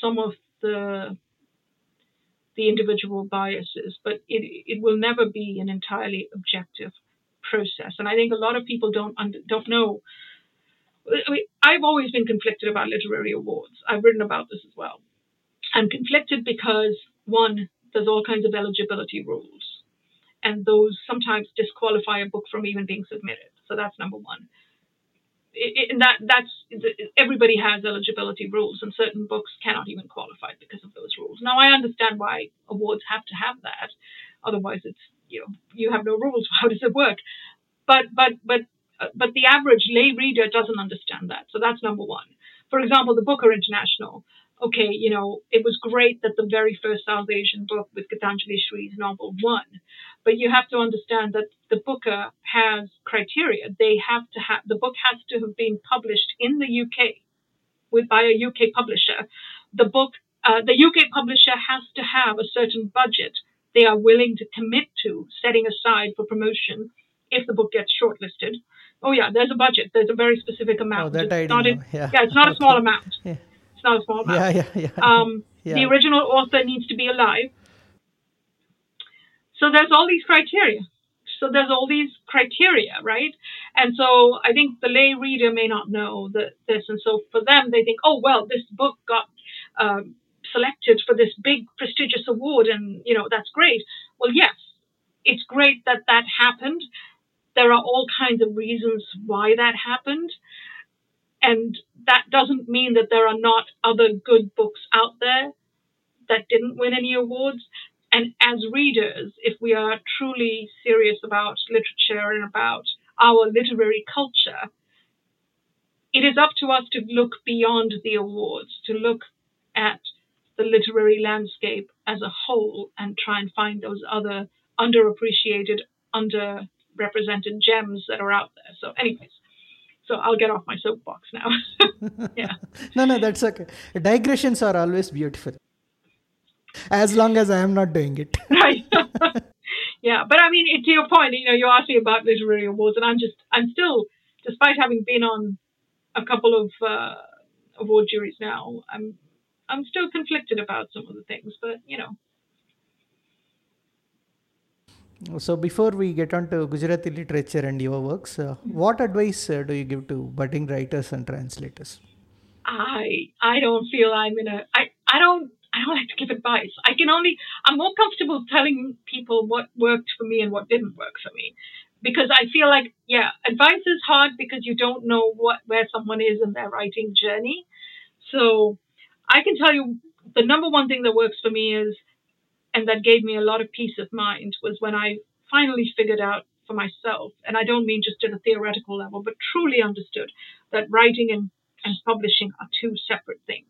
some of the the individual biases, but it, it will never be an entirely objective process. And I think a lot of people don't don't know. I mean, I've always been conflicted about literary awards. I've written about this as well I'm conflicted because one, there's all kinds of eligibility rules, and those sometimes disqualify a book from even being submitted. So that's number one. And that that's everybody has eligibility rules, and certain books cannot even qualify because of those rules. Now I understand why awards have to have that, otherwise it's you know you have no rules. How does it work? But but but uh, but the average lay reader doesn't understand that. So that's number one. For example, the Booker International okay, you know, it was great that the very first South Asian book with Geetanjali Shree's novel won. But you have to understand that the Booker has criteria. They have to have the book has to have been published in the UK with by a UK publisher. The book, uh, the UK publisher has to have a certain budget they are willing to commit to setting aside for promotion if the book gets shortlisted. Oh yeah, there's a budget. There's a very specific amount. Oh, that it's I not didn't. Yeah. yeah, it's not a small amount. Yeah. It's not a small amount. Yeah, yeah, yeah. Um, Yeah. The original author needs to be alive. So there's all these criteria. So there's all these criteria, right? And so I think the lay reader may not know that this, and so for them they think, oh well, this book got um, selected for this big prestigious award, and you know that's great. Well, yes, it's great that that happened. There are all kinds of reasons why that happened. And that doesn't mean that there are not other good books out there that didn't win any awards. And as readers, if we are truly serious about literature and about our literary culture, it is up to us to look beyond the awards, to look at the literary landscape as a whole and try and find those other underappreciated, underrepresented gems that are out there. So, anyways, so I'll get off my soapbox now. yeah. no, no, that's okay. Digressions are always beautiful. As long as I am not doing it. right. yeah, but I mean, to your point, you know, you asked me about literary awards, and I'm just, I'm still, despite having been on a couple of uh, award juries now, I'm, I'm still conflicted about some of the things, but you know. So before we get on to Gujarati literature and your works, uh, what advice uh, do you give to budding writers and translators? I I don't feel I'm in a I I don't I don't like to give advice. I can only I'm more comfortable telling people what worked for me and what didn't work for me. Because I feel like yeah, advice is hard because you don't know what where someone is in their writing journey. So I can tell you the number one thing that works for me is and that gave me a lot of peace of mind was when I finally figured out for myself, and I don't mean just at a theoretical level, but truly understood that writing and, and publishing are two separate things.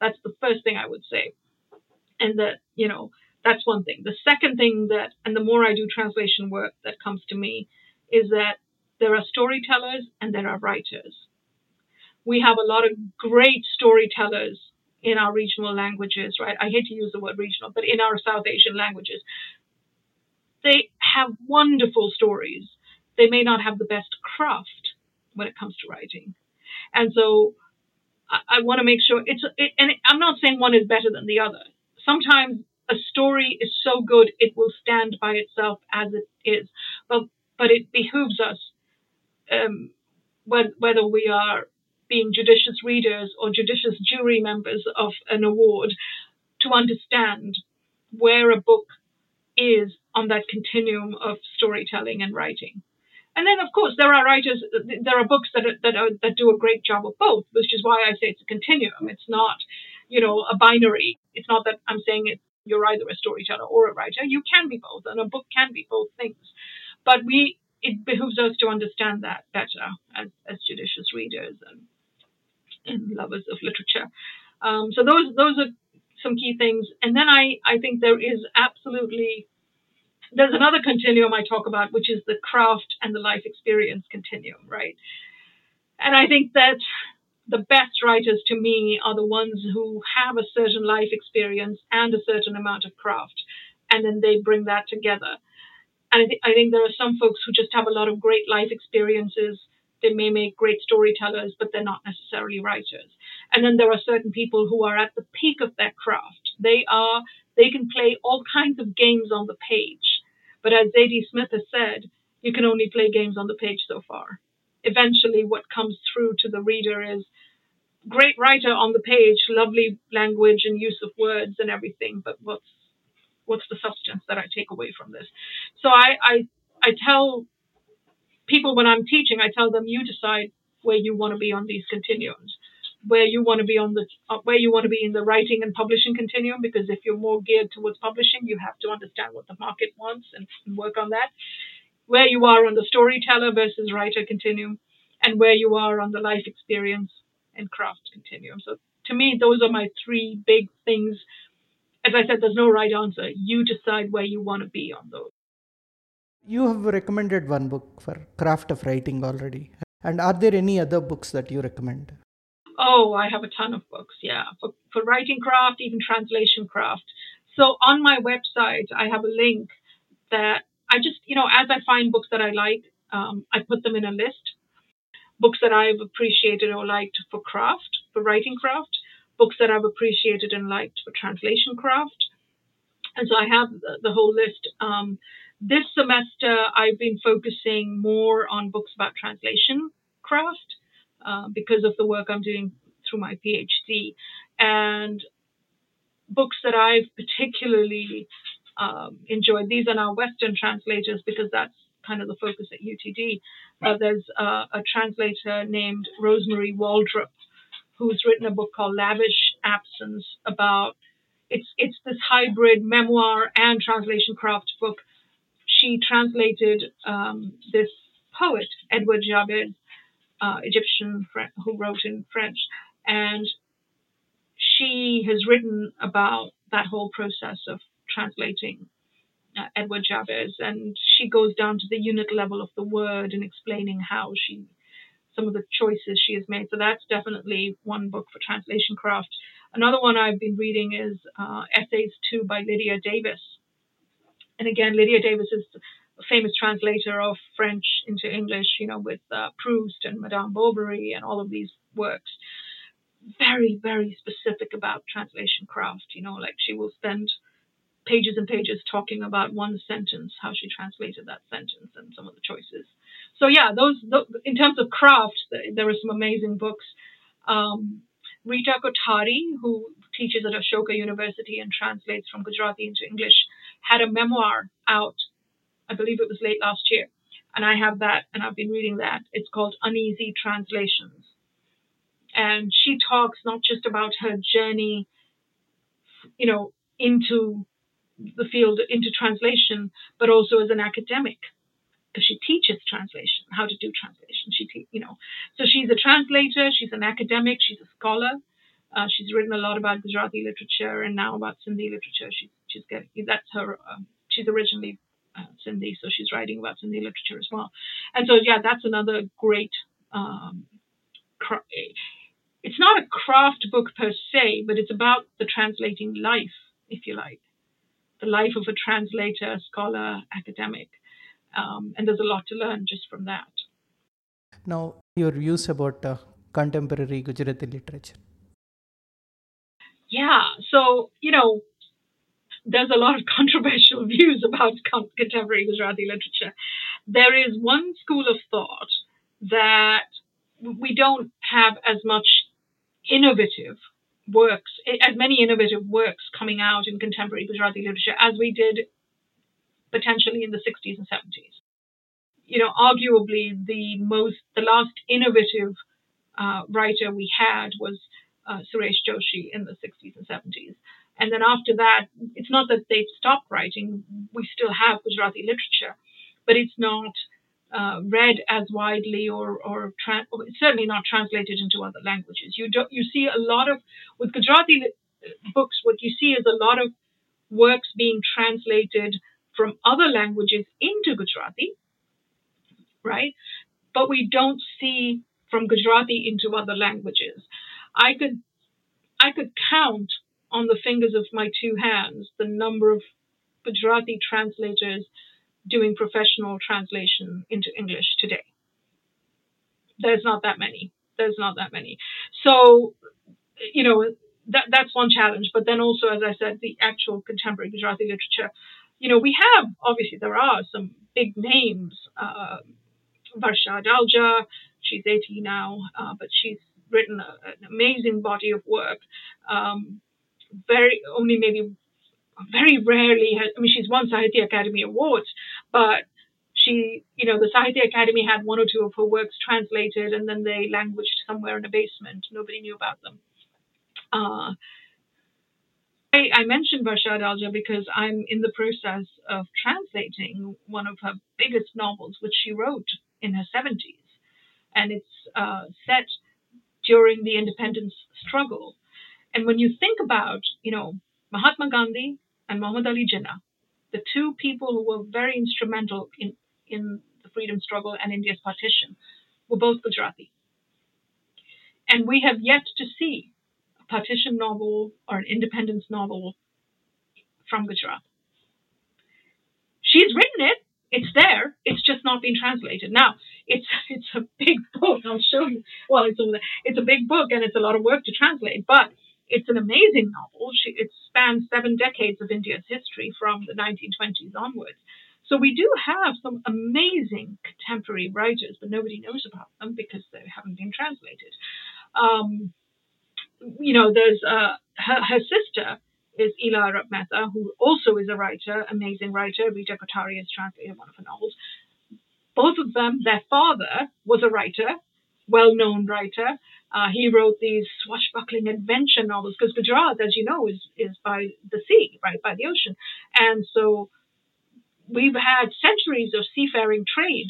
That's the first thing I would say. And that, you know, that's one thing. The second thing that, and the more I do translation work that comes to me, is that there are storytellers and there are writers. We have a lot of great storytellers in our regional languages, right? I hate to use the word regional, but in our South Asian languages, they have wonderful stories. They may not have the best craft when it comes to writing. And so I, I want to make sure it's, it, and I'm not saying one is better than the other. Sometimes a story is so good it will stand by itself as it is, but but it behooves us, um, whether we are being judicious readers or judicious jury members of an award, to understand where a book is on that continuum of storytelling and writing. And then, of course, there are writers, there are books that are, that are, that do a great job of both, which is why I say it's a continuum. It's not, you know, a binary. It's not that I'm saying it, you're either a storyteller or a writer. You can be both, and a book can be both things. But we, it behooves us to understand that better as, as judicious readers and, and lovers of literature. Um, so those those are some key things. And then I, I think there is absolutely there's another continuum I talk about, which is the craft and the life experience continuum, right? And I think that the best writers to me are the ones who have a certain life experience and a certain amount of craft, and then they bring that together. And I, th- I think there are some folks who just have a lot of great life experiences. They may make great storytellers, but they're not necessarily writers. And then there are certain people who are at the peak of their craft. They are they can play all kinds of games on the page. But as Zadie Smith has said, you can only play games on the page so far. Eventually, what comes through to the reader is great writer on the page, lovely language and use of words and everything, but what's what's the substance that I take away from this? So I I, I tell people when I'm teaching, I tell them you decide where you want to be on these continuums, where you want to be on the uh, where you want to be in the writing and publishing continuum. Because if you're more geared towards publishing, you have to understand what the market wants and, and work on that. Where you are on the storyteller versus writer continuum, and where you are on the life experience and craft continuum. So to me, those are my three big things. As I said, there's no right answer. You decide where you want to be on those. You have recommended one book for craft of writing already. And are there any other books that you recommend? Oh, I have a ton of books, yeah, for, for writing craft, even translation craft. So on my website, I have a link that I just, you know, as I find books that I like, um, I put them in a list books that I've appreciated or liked for craft, for writing craft, books that I've appreciated and liked for translation craft. And so I have the, the whole list. Um, this semester, I've been focusing more on books about translation craft uh, because of the work I'm doing through my PhD. And books that I've particularly um, enjoyed, these are now Western translators because that's kind of the focus at UTD. Uh, there's uh, a translator named Rosmarie Waldrop who's written a book called Lavish Absence about it's it's this hybrid memoir and translation craft book. She translated um, this poet Edward Jabès, uh, Egyptian who wrote in French, and she has written about that whole process of translating uh, Edward Jabès, and she goes down to the unit level of the word and explaining how she, some of the choices she has made. So that's definitely one book for translation craft. Another one I've been reading is uh, Essays Two by Lydia Davis. And again, Lydia Davis is a famous translator of French into English, you know, with uh, Proust and Madame Bovary and all of these works. Very, very specific about translation craft, you know, like she will spend pages and pages talking about one sentence, how she translated that sentence, and some of the choices. So yeah, those, those in terms of craft, there are some amazing books. Um, Rita Kothari, who teaches at Ashoka University and translates from Gujarati into English, had a memoir out. I believe it was late last year, and I have that, and I've been reading that. It's called Uneasy Translations, and she talks not just about her journey, you know, into the field into translation, but also as an academic because she teaches translation, how to do translation. She, te- you know, so she's a translator, she's an academic, she's a scholar. Uh, she's written a lot about Gujarati literature and now about Sindhi literature. She's she's getting that's her. Um, she's originally uh, Sindhi, so she's writing about Sindhi literature as well. And so yeah, that's another great. Um, cra- it's not a craft book per se, but it's about the translating life, if you like the life of a translator, scholar, academic. Um, and there's a lot to learn just from that. Now, your views about uh, contemporary Gujarati literature. Yeah, so, you know, there's a lot of controversial views about contemporary Gujarati literature. There is one school of thought that we don't have as much innovative works, as many innovative works coming out in contemporary Gujarati literature as we did potentially in the 60s and 70s. You know, arguably the most, the last innovative uh, writer we had was uh, Suresh Joshi in the 60s and 70s. And then after that, it's not that they've stopped writing, we still have Gujarati literature, but it's not uh, read as widely or, or tra- certainly not translated into other languages. You don't, you see a lot of, with Gujarati books, what you see is a lot of works being translated from other languages into Gujarati, right? But we don't see from Gujarati into other languages. I could, I could count on the fingers of my two hands the number of Gujarati translators doing professional translation into English today. There's not that many. There's not that many. So, you know, that that's one challenge. But then also, as I said, the actual contemporary Gujarati literature, you know, we have obviously there are some big names. Uh, Varsha Adalja, she's 80 now, uh, but she's written a, an amazing body of work. Um, very only maybe very rarely I mean she's won Sahitya Akademi awards, but she you know the Sahitya Akademi had one or two of her works translated and then they languished somewhere in a basement. Nobody knew about them. Uh, I, I mentioned Varsha Adalja because I'm in the process of translating one of her biggest novels, which she wrote in her 70s. And it's uh, set during the independence struggle. And when you think about, you know, Mahatma Gandhi and Muhammad Ali Jinnah, the two people who were very instrumental in, in the freedom struggle and India's partition, were both Gujarati. And we have yet to see a partition novel or an independence novel from Gujarat. She's written it, it's there. It's just not been translated. Now, it's it's a big book. I'll show you. Well, it's over there. It's a big book and it's a lot of work to translate, but it's an amazing novel. She, it spans seven decades of India's history from the 1920s onwards. So we do have some amazing contemporary writers, but nobody knows about them because they haven't been translated. Um, you know, there's uh, her, her sister is Ila Mehta, who also is a writer, amazing writer. Rita Kothari has translated one of her novels. Both of them, their father was a writer, well-known writer. Uh, he wrote these swashbuckling adventure novels because Gujarat, as you know, is is by the sea, right, by the ocean, and so we've had centuries of seafaring trade,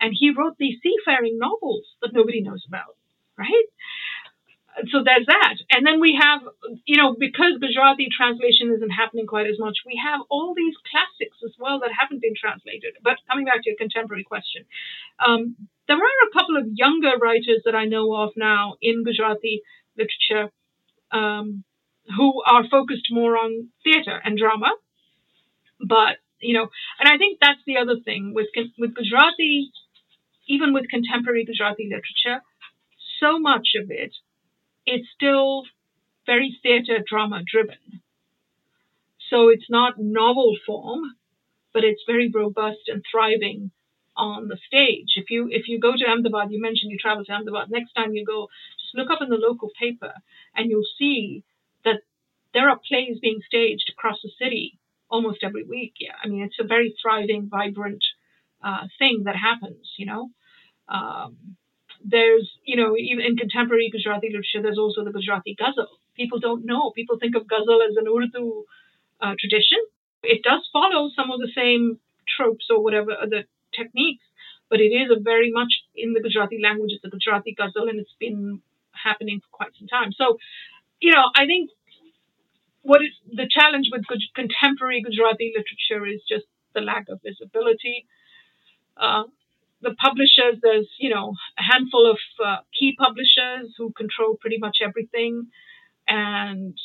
and he wrote these seafaring novels that nobody knows about, right? So there's that. And then we have, you know, because Gujarati translation isn't happening quite as much, we have all these classics as well that haven't been translated. But coming back to your contemporary question, um, there are a couple of younger writers that I know of now in Gujarati literature um, who are focused more on theatre and drama. But you know, and I think that's the other thing with with Gujarati, even with contemporary Gujarati literature, so much of it it's still very theatre drama driven. So it's not novel form, but it's very robust and thriving on the stage. If you if you go to Ahmedabad, you mentioned you travel to Ahmedabad. Next time you go, just look up in the local paper, and you'll see that there are plays being staged across the city almost every week. Yeah, I mean it's a very thriving, vibrant uh, thing that happens. You know, um, there's, you know, even in contemporary Gujarati literature, there's also the Gujarati ghazal. People don't know. People think of ghazal as an Urdu uh, tradition. It does follow some of the same tropes or whatever other techniques, but it is very much in the Gujarati language. It's a Gujarati ghazal, and it's been happening for quite some time. So, you know, I think what is the challenge with contemporary Gujarati literature is just the lack of visibility. Uh, the publishers, there's, you know, a handful of uh, key publishers who control pretty much everything. And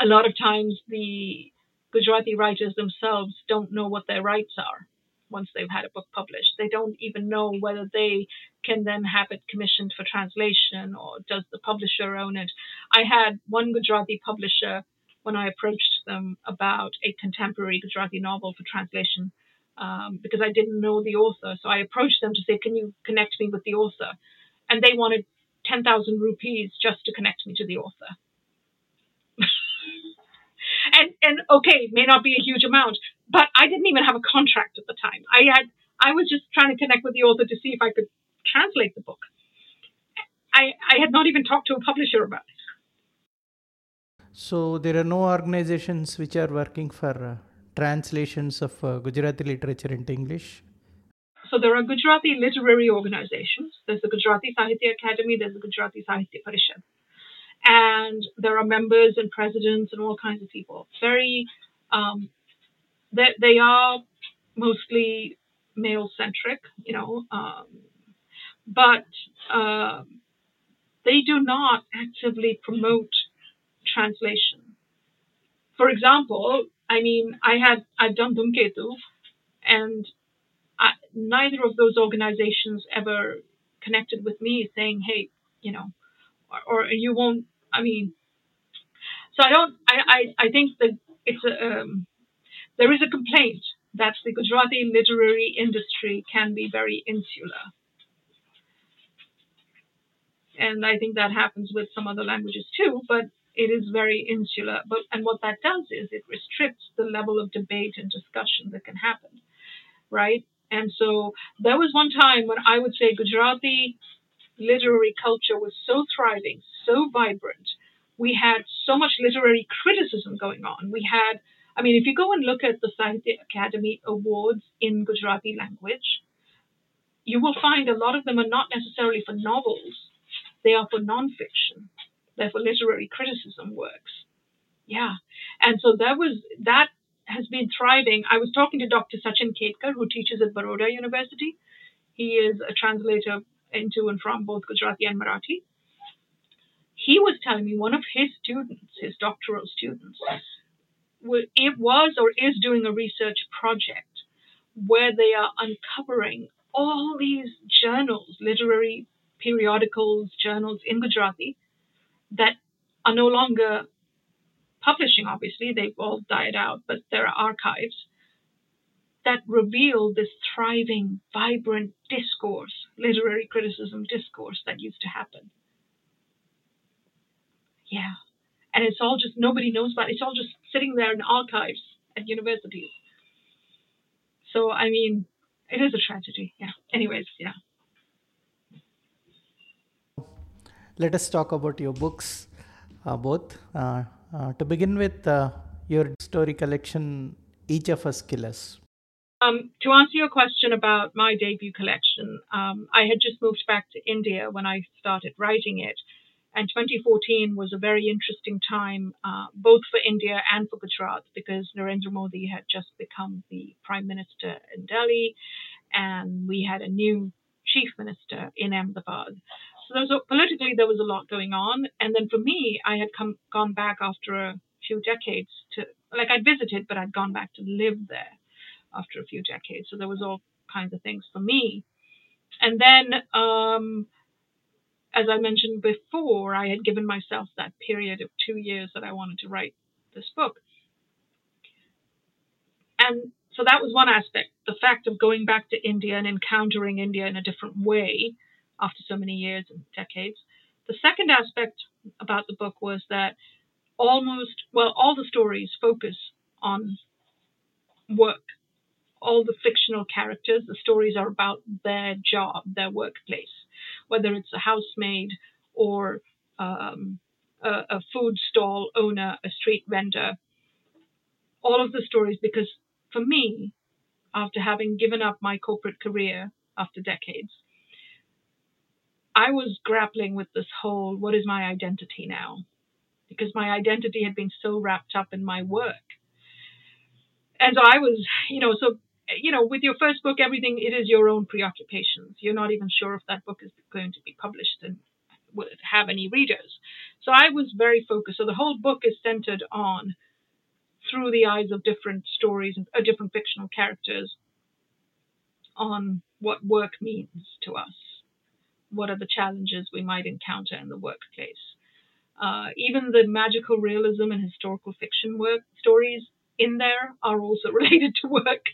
a lot of times the Gujarati writers themselves don't know what their rights are once they've had a book published. They don't even know whether they can then have it commissioned for translation or does the publisher own it. I had one Gujarati publisher when I approached them about a contemporary Gujarati novel for translation um, because I didn't know the author. So I approached them to say, "Can you connect me with the author?" And they wanted ten thousand rupees just to connect me to the author. and and okay, may not be a huge amount, but I didn't even have a contract at the time. I had I was just trying to connect with the author to see if I could translate the book. I I had not even talked to a publisher about it. So there are no organizations which are working for uh, translations of uh, Gujarati literature into English? So there are Gujarati literary organizations. There's the Gujarati Sahitya Akademi, there's the Gujarati Sahitya Parishad. And there are members and presidents and all kinds of people. Very, um, they, they are mostly male centric, you know, um, but uh, they do not actively promote translation. For example, I mean, I had I've done Dhumketu, and I, neither of those organizations ever connected with me saying, "Hey, you know," or, or you won't. I mean, so I don't. I I, I think that it's a um, there is a complaint that the Gujarati literary industry can be very insular. and I think that happens with some other languages too, but it is very insular. But and what that does is it restricts the level of debate and discussion that can happen, right? And so there was one time when I would say Gujarati literary culture was so thriving, so vibrant. We had so much literary criticism going on. We had, I mean, if you go and look at the Sahitya Akademi Awards in Gujarati language, you will find a lot of them are not necessarily for novels, they are for nonfiction, they're literary criticism works. Yeah. And so that was, that has been thriving. I was talking to Dr. Sachin Ketkar, who teaches at Baroda University. He is a translator into and from both Gujarati and Marathi. He was telling me one of his students, his doctoral students, it was or is doing a research project where they are uncovering all these journals, literary periodicals, journals in Gujarati that are no longer publishing, obviously, they've all died out, but there are archives that reveal this thriving, vibrant discourse, literary criticism discourse that used to happen. Yeah. And it's all just, nobody knows about it. It's all just sitting there in archives at universities. So, I mean, it is a tragedy. Yeah. Anyways, yeah. Let us talk about your books, uh, both. Uh, uh, to begin with, uh, your story collection, Each of Us Killers. Um, to answer your question about my debut collection, um, I had just moved back to India when I started writing it. And 2014 was a very interesting time, uh, both for India and for Gujarat, because Narendra Modi had just become the prime minister in Delhi, and we had a new chief minister in Ahmedabad. So there was politically there was a lot going on, and then for me, I had come gone back after a few decades to like I'd visited, but I'd gone back to live there after a few decades. So there was all kinds of things for me. And then, um, as I mentioned before, I had given myself that period of two years that I wanted to write this book. And so that was one aspect the fact of going back to India and encountering India in a different way after so many years and decades. The second aspect about the book was that almost, well, all the stories focus on work all the fictional characters, the stories are about their job, their workplace, whether it's a housemaid or um, a, a food stall owner, a street vendor. All of the stories, because for me, after having given up my corporate career after decades, I was grappling with this whole what is my identity now? Because my identity had been so wrapped up in my work. And so I was, you know, so you know, with your first book, everything it is your own preoccupations. You're not even sure if that book is going to be published and will it have any readers. So I was very focused. So the whole book is centered on through the eyes of different stories and uh, different fictional characters on what work means to us. What are the challenges we might encounter in the workplace? Uh, even the magical realism and historical fiction work stories in there are also related to work.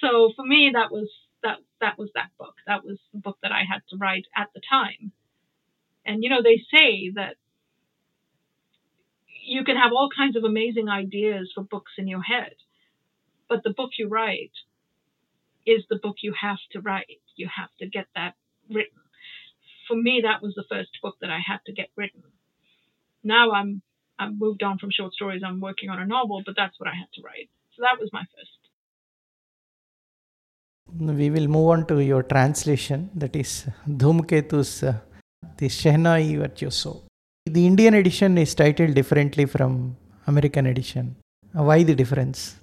So for me, that was that that was that book. That was the book that I had to write at the time. And you know, they say that you can have all kinds of amazing ideas for books in your head, but the book you write is the book you have to write. You have to get that written. For me, that was the first book that I had to get written. Now I'm I've moved on from short stories. I'm working on a novel, but that's what I had to write. So that was my first we will move on to your translation that is Dhumketu's uh, the Shehnai Virtuoso. The Indian edition is titled differently from American edition. Why the difference?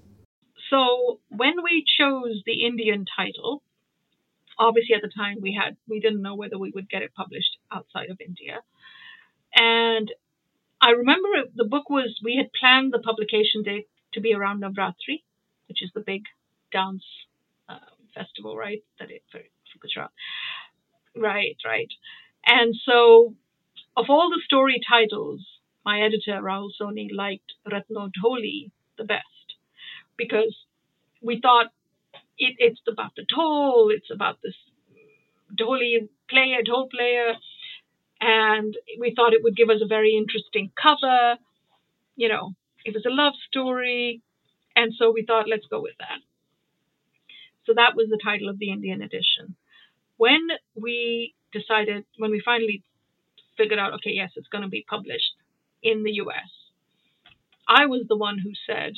So when we chose the Indian title, obviously at the time we had we didn't know whether we would get it published outside of India. And I remember the book was we had planned the publication date to be around Navratri, which is the big dance uh, festival, right? That it for, for Gujarat. Right, right. And so, of all the story titles, my editor Rahul Soni liked Ratno Dholi the best because we thought it, it's about the dhol, it's about this dholi player, dhol player, and we thought it would give us a very interesting cover. You know, it was a love story, and so we thought, let's go with that. So that was the title of the Indian edition. When we decided, when we finally figured out, okay, yes, it's going to be published in the US, I was the one who said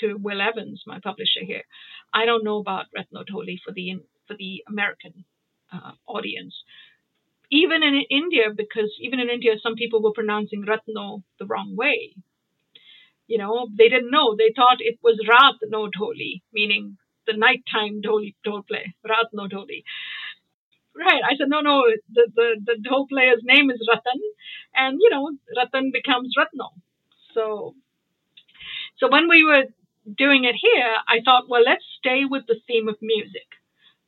to Will Evans, my publisher here, I don't know about Ratno Dholi for the for the American uh, audience. Even in India, because even in India, some people were pronouncing Ratno the wrong way. You know, they didn't know. They thought it was Ratno Dholi, meaning the nighttime dholi dhol play, Ratno Dholi. Right. I said, no, no, the, the, the player's name is Ratan, and, you know, Ratan becomes Ratno. So, so when we were doing it here, I thought, well, let's stay with the theme of music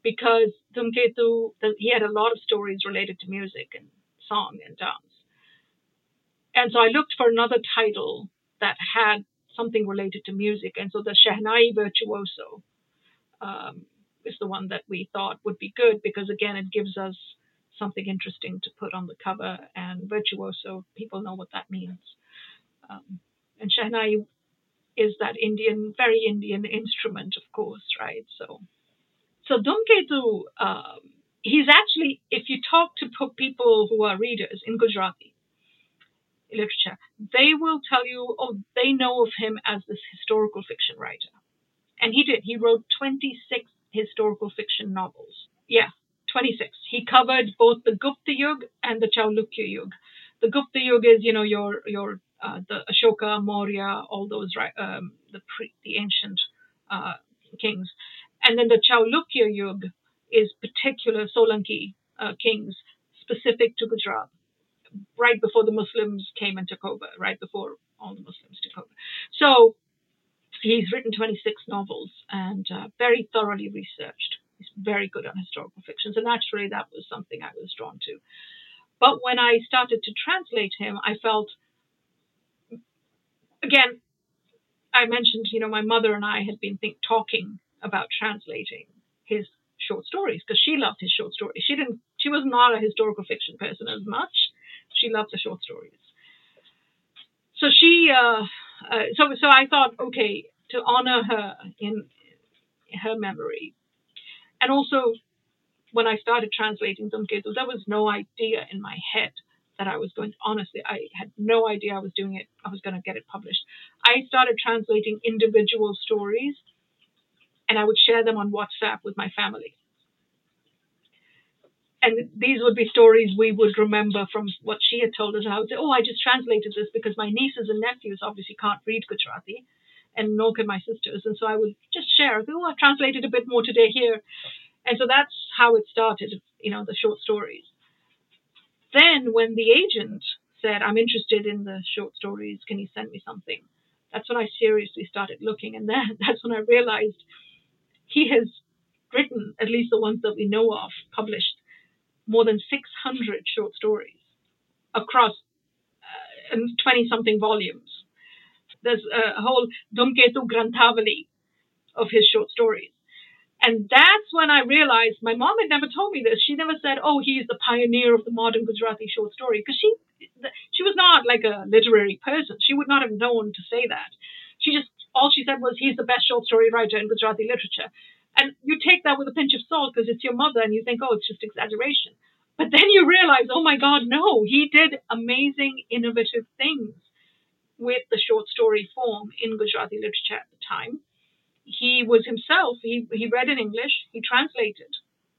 because Dhumketu, he had a lot of stories related to music and song and dance. And so I looked for another title that had something related to music. And so the Shehnai Virtuoso um, is the one that we thought would be good because, again, it gives us something interesting to put on the cover. And Virtuoso, people know what that means. Um, and Shehnai is that Indian, very Indian instrument, of course, right? So, so Dhumketu, um, he's actually, if you talk to people who are readers in Gujarati literature, they will tell you, oh, they know of him as this historical fiction writer. And he did. He wrote 26 historical fiction novels. Yeah, 26. He covered both the Gupta Yug and the Chalukya Yug. The Gupta Yug is, you know, your your uh, the Ashoka, Maurya, all those um, the pre, the ancient uh, kings, and then the Chalukya Yug is particular Solanki uh, kings specific to Gujarat, right before the Muslims came and took over, right before all the Muslims took over. So he's written 26 novels and uh, very thoroughly researched. He's very good on historical fiction, so naturally that was something I was drawn to. But when I started to translate him, I felt again, I mentioned, you know, my mother and I had been think, talking about translating his short stories because she loved his short stories. She didn't. She was not a historical fiction person as much. She loved the short stories. So she. Uh, uh, so so I thought, okay, to honor her in her memory, and also when I started translating Dhumketu, there was no idea in my head that I was going honestly, I had no idea I was doing it, I was going to get it published. I started translating individual stories and I would share them on WhatsApp with my family. And these would be stories we would remember from what she had told us. I would say, Oh, I just translated this because my nieces and nephews obviously can't read Gujarati, and nor can my sisters. And so I would just share, Oh, I translated a bit more today here. And so that's how it started, you know, the short stories then when the agent said, I'm interested in the short stories, can you send me something? That's when I seriously started looking. And then that's when I realized he has written, at least the ones that we know of, published more than 600 short stories across 20 uh, something volumes. There's a whole Dhumketu Granthavali of his short stories. And that's when I realized my mom had never told me this. She never said, "Oh, he's the pioneer of the modern Gujarati short story," because she she was not like a literary person. She would not have known to say that. She just all she said was, "He's the best short story writer in Gujarati literature." And you take that with a pinch of salt because it's your mother, and you think, "Oh, it's just exaggeration." But then you realize, "Oh my God, no! He did amazing, innovative things with the short story form in Gujarati literature at the time." He was himself, he, he read in English, he translated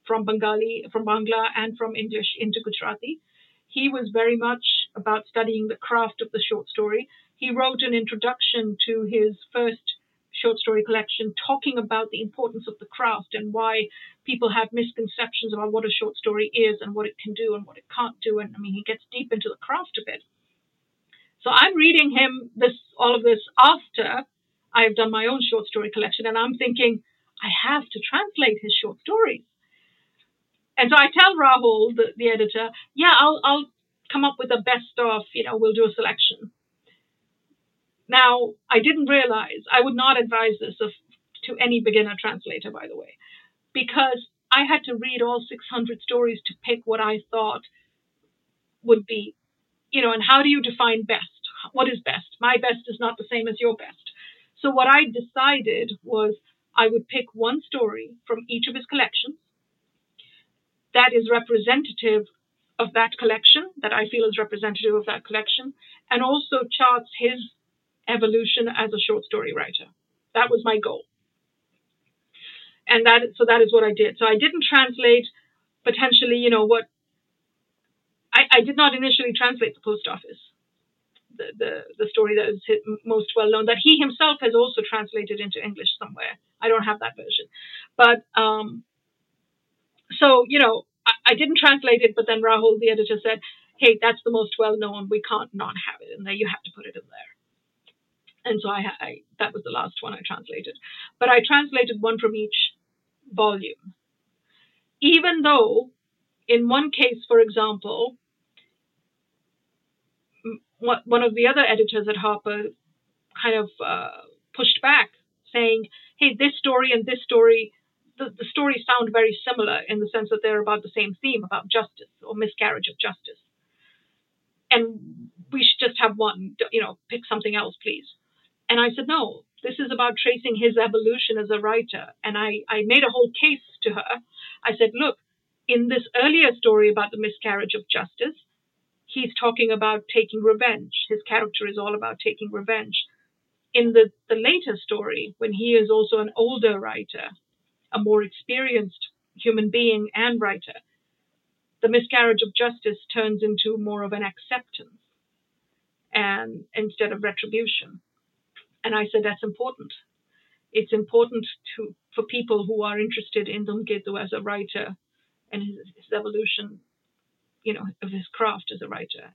from Bengali, from Bangla and from English into Gujarati. He was very much about studying the craft of the short story. He wrote an introduction to his first short story collection talking about the importance of the craft and why people have misconceptions about what a short story is and what it can do and what it can't do. And I mean, he gets deep into the craft of it. So I'm reading him this all of this after I've done my own short story collection, and I'm thinking, I have to translate his short stories. And so I tell Rahul, the, the editor, yeah, I'll, I'll come up with a best of, you know, we'll do a selection. Now, I didn't realize, I would not advise this of, to any beginner translator, by the way, because I had to read all 600 stories to pick what I thought would be, you know, and how do you define best? What is best? My best is not the same as your best. So what I decided was I would pick one story from each of his collections that is representative of that collection, that I feel is representative of that collection, and also charts his evolution as a short story writer. That was my goal. And that so that is what I did. So I didn't translate potentially, you know, what I, I did not initially translate the post office. The, the, story that is most well known that he himself has also translated into English somewhere. I don't have that version, but um, so you know I, I didn't translate it, but then Rahul, the editor, said, "Hey, that's the most well known. We can't not have it in there. You have to put it in there." and so I, I, that was the last one I translated. But I translated one from each volume, even though in one case, for example, one of the other editors at Harper kind of uh, pushed back, saying, "Hey, this story and this story." The, the stories sound very similar in the sense that they're about the same theme about justice or miscarriage of justice. And we should just have one, you know, pick something else, please. And I said, no, this is about tracing his evolution as a writer. And I, I made a whole case to her. I said, look, in this earlier story about the miscarriage of justice, he's talking about taking revenge. His character is all about taking revenge. In the, the later story, when he is also an older writer, a more experienced human being and writer, the miscarriage of justice turns into more of an acceptance and instead of retribution. And I said, that's important. It's important to for people who are interested in Dhumketu as a writer and his, his evolution, you know, of his craft as a writer.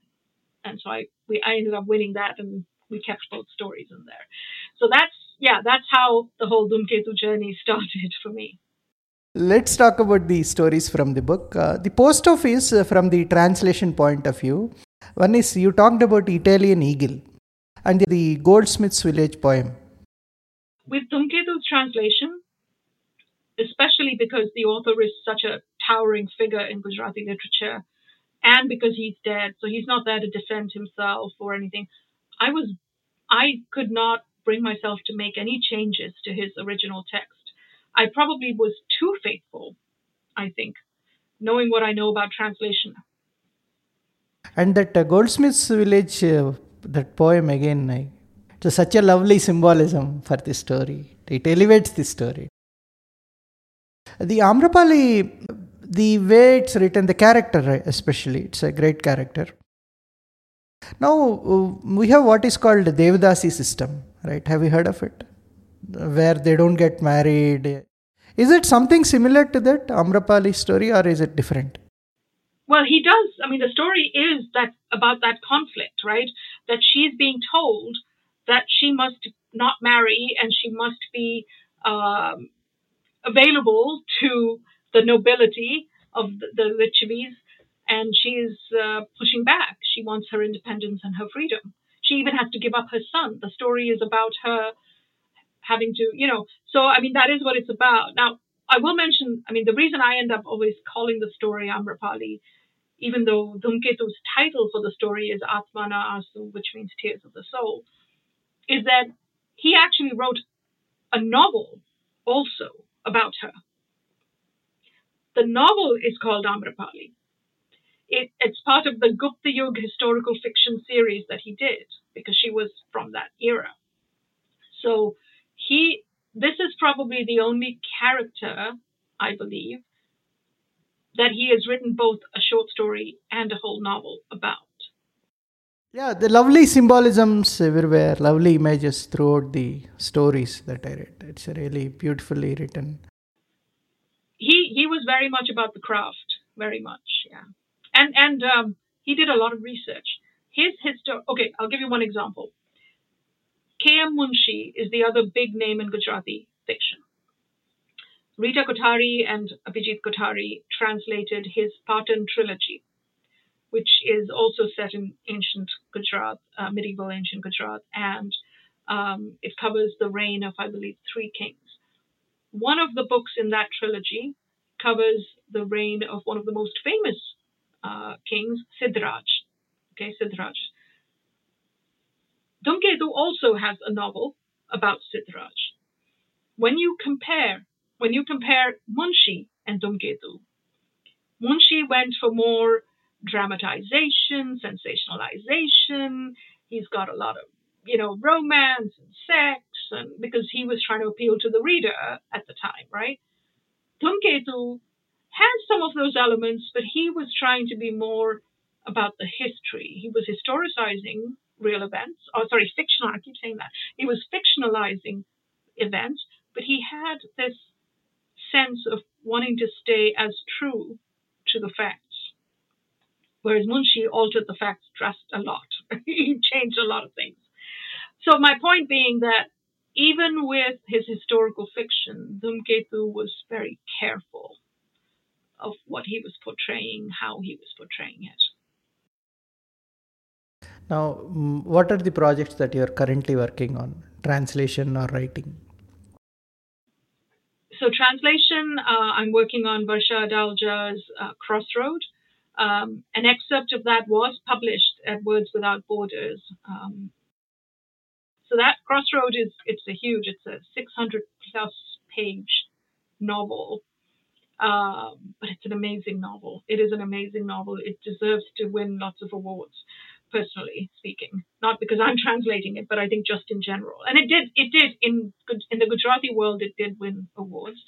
And so I we I ended up winning that and we kept both stories in there. So that's yeah, that's how the whole Dhumketu journey started for me. Let's talk about the stories from the book. Uh, the post office, uh, from the translation point of view, one is you talked about Italian eagle and the Goldsmith's Village poem. With Dhumketu's translation, especially because the author is such a towering figure in Gujarati literature, and because he's dead, so he's not there to defend himself or anything. I was, I could not bring myself to make any changes to his original text. I probably was too faithful, I think, knowing what I know about translation. And that uh, Goldsmith's Village uh, that poem again, I, it's such a lovely symbolism for this story. It elevates the story. The Amrapali, the way it's written, the character especially, it's a great character. Now uh, we have what is called the Devadasi system, right? Have you heard of it? Where they don't get married. Is it something similar to that Amrapali story, or is it different? Well, he does. I mean, the story is that about that conflict, right? That she's being told that she must not marry and she must be um, available to the nobility of the, the and she's uh, pushing back. She wants her independence and her freedom. She even has to give up her son. The story is about her having to, you know. So, I mean, that is what it's about. Now, I will mention, I mean, the reason I end up always calling the story Amrapali even though Dhumketu's title for the story is Atmana Asu, which means tears of the soul, is that he actually wrote a novel also about her. The novel is called Amrapali. It, it's part of the Gupta Yug historical fiction series that he did because she was from that era. So he, this is probably the only character, I believe, that he has written both a short story and a whole novel about. Yeah, the lovely symbolisms everywhere, lovely images throughout the stories that I read. It's really beautifully written. Was very much about the craft, very much, yeah. And and um, he did a lot of research. His history. Okay, I'll give you one example. K.M. Munshi is the other big name in Gujarati fiction. Rita Kothari and Abhijit Kothari translated his Patan trilogy, which is also set in ancient Gujarat, uh, medieval ancient Gujarat, and um, it covers the reign of, I believe, three kings. One of the books in that trilogy covers the reign of one of the most famous uh, kings, Siddharaj. Okay, Siddharaj. Dhumketu also has a novel about Siddharaj. When you compare, when you compare Munshi and Dhumketu, Munshi went for more dramatization, sensationalization. He's got a lot of, you know, romance and sex, and because he was trying to appeal to the reader at the time, right? Dhumketu has some of those elements, but he was trying to be more about the history. He was historicizing real events. Oh, sorry, fictional. I keep saying that. He was fictionalizing events, but he had this sense of wanting to stay as true to the facts. Whereas Munshi altered the facts just a lot. he changed a lot of things. So my point being that even with his historical fiction, Dhumketu was very careful of what he was portraying, how he was portraying it. Now, what are the projects that you are currently working on, translation or writing? So, translation, uh, I'm working on Varsha Adalja's uh, Crossroad. Um, an excerpt of that was published at Words Without Borders. Um, so that Crossroad is it's a huge, it's a 600 plus page novel um, but it's an amazing novel. It is an amazing novel. It deserves to win lots of awards, personally speaking. Not because I'm translating it, but I think just in general. And it did. It did in in the Gujarati world. It did win awards.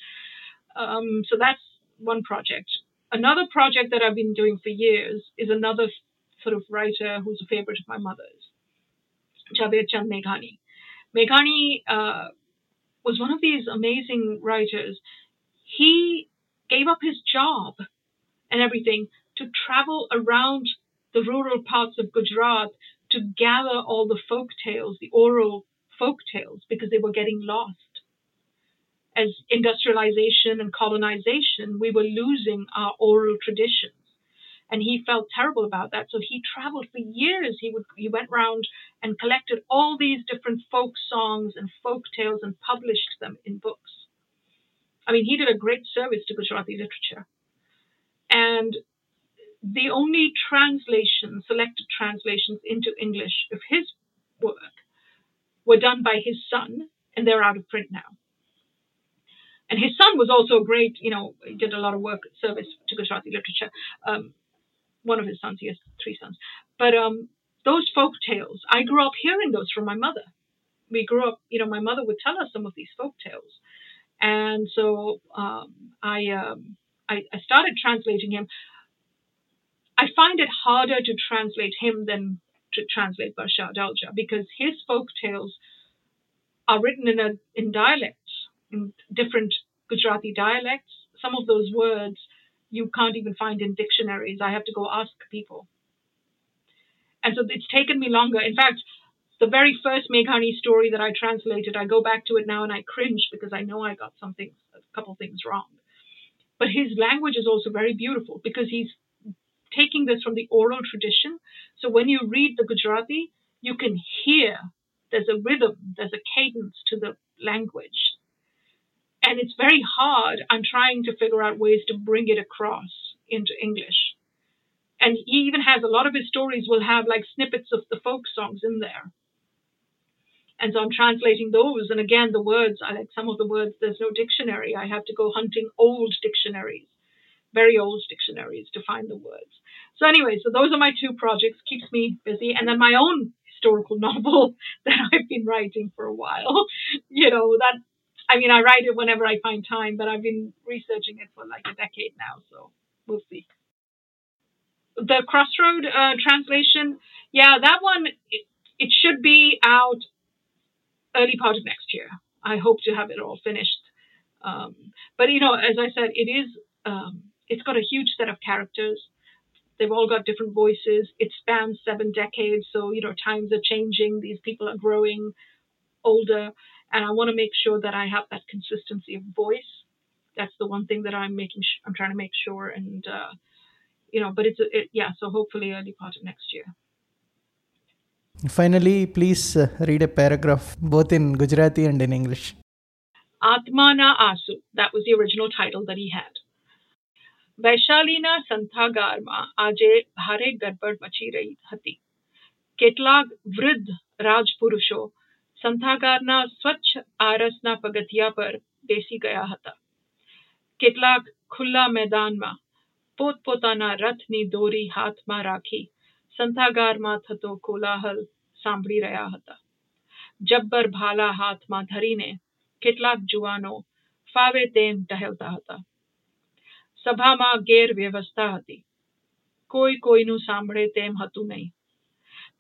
Um, so that's one project. Another project that I've been doing for years is another sort of writer who's a favorite of my mother's, Jhaverchand Meghani. Meghani uh, was one of these amazing writers. He gave up his job and everything to travel around the rural parts of Gujarat to gather all the folk tales, the oral folk tales, because they were getting lost. As industrialization and colonization, we were losing our oral traditions. And he felt terrible about that. So he traveled for years. He would he went around and collected all these different folk songs and folk tales and published them in books. I mean, he did a great service to Gujarati literature. And the only translations, selected translations into English of his work were done by his son, and they're out of print now. And his son was also a great, you know, he did a lot of work, service to Gujarati literature. Um, one of his sons, he has three sons. But um, those folk tales, I grew up hearing those from my mother. We grew up, you know, my mother would tell us some of these folk tales. And so um, I, um, I, I started translating him. I find it harder to translate him than to translate Varsha Adalja because his folk tales are written in a in dialects, in different Gujarati dialects. Some of those words you can't even find in dictionaries. I have to go ask people. And so it's taken me longer. In fact, the very first Meghani story that I translated, I go back to it now and I cringe because I know I got something, a couple things wrong. But his language is also very beautiful because he's taking this from the oral tradition. So when you read the Gujarati, you can hear there's a rhythm, there's a cadence to the language. And it's very hard. I'm trying to figure out ways to bring it across into English. And he even has a lot of his stories will have like snippets of the folk songs in there. And so I'm translating those. And again, the words, I like some of the words, there's no dictionary. I have to go hunting old dictionaries, very old dictionaries to find the words. So anyway, so those are my two projects, keeps me busy. And then my own historical novel that I've been writing for a while. you know, that, I mean, I write it whenever I find time, but I've been researching it for like a decade now. So we'll see. The Crossroad uh, translation, yeah, that one, it, it should be out early part of next year. I hope to have it all finished. Um, but you know, as I said, it is um, it's got a huge set of characters. They've all got different voices. It spans seven decades, so you know times are changing. These people are growing older, and I want to make sure that I have that consistency of voice. That's the one thing that I'm making. Sh- I'm trying to make sure, and uh, you know, but it's a, it, yeah. So hopefully early part of next year. Finally, please uh, read a paragraph both in Gujarati and in English. Atmana Asu, that was the original title that he had. વૈશાલીના સંથાગારમાં આજે ભારે ગડબડ મચી રહી હતી કેટલાક વૃદ્ધ રાજપુરુષો સંથાગારના સ્વચ્છ આરસના પગથિયા પર બેસી ગયા હતા કેટલાક ખુલ્લા મેદાનમાં પોતપોતાના રથની દોરી હાથમાં રાખી સંથાગારમાં થતો કોલાહલ સાંભળી રહ્યા હતા જબ્બર ભાલા હાથમાં ધરીને કેટલાક જુવાનો ફાવે તેમ ટહેલતા હતા સભામાં ગેરવ્યવસ્થા હતી કોઈ કોઈનું સાંભળે તેમ હતું નહીં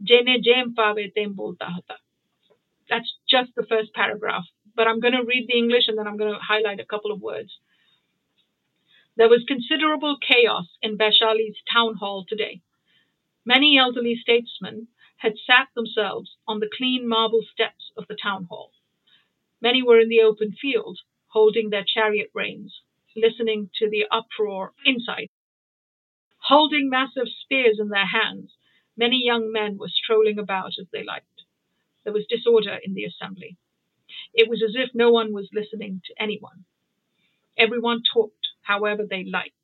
જેને જેમ ફાવે તેમ બોલતા હતા That's just the first paragraph. But I'm going to read the English and then I'm going to highlight a couple of words. There was considerable chaos in Vaishali's town hall today. Many elderly statesmen had sat themselves on the clean marble steps of the town hall. Many were in the open field, holding their chariot reins, listening to the uproar inside. Holding massive spears in their hands, many young men were strolling about as they liked. There was disorder in the assembly. It was as if no one was listening to anyone. Everyone talked however they liked.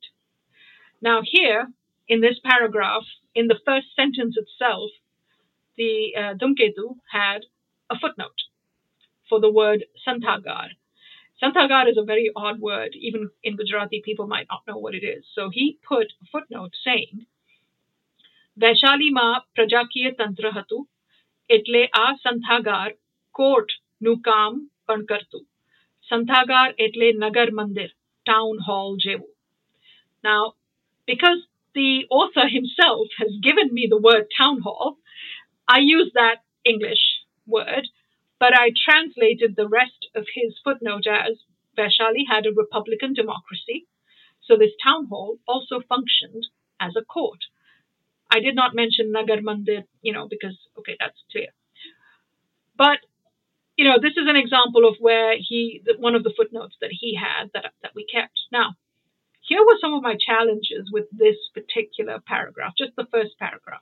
Now, here in this paragraph, in the first sentence itself, the uh, had a footnote for the word Santagar. Santagar is a very odd word. Even in Gujarati, people might not know what it is. So he put a footnote saying, Vaishali ma prajakiya tantra hatu, એટલે આ સંથાગાર court નું કામ પણ કરતું સંથાગાર એટલે નગર મંદિર town hall જેવું now because the author himself has given me the word town hall i use that english word but i translated the rest of his footnote as vaishali had a republican democracy so this town hall also functioned as a court I did not mention Nagar Mandir, you know, because, okay, that's clear. But, you know, this is an example of where he, one of the footnotes that he had that, that we kept. Now, here were some of my challenges with this particular paragraph, just the first paragraph.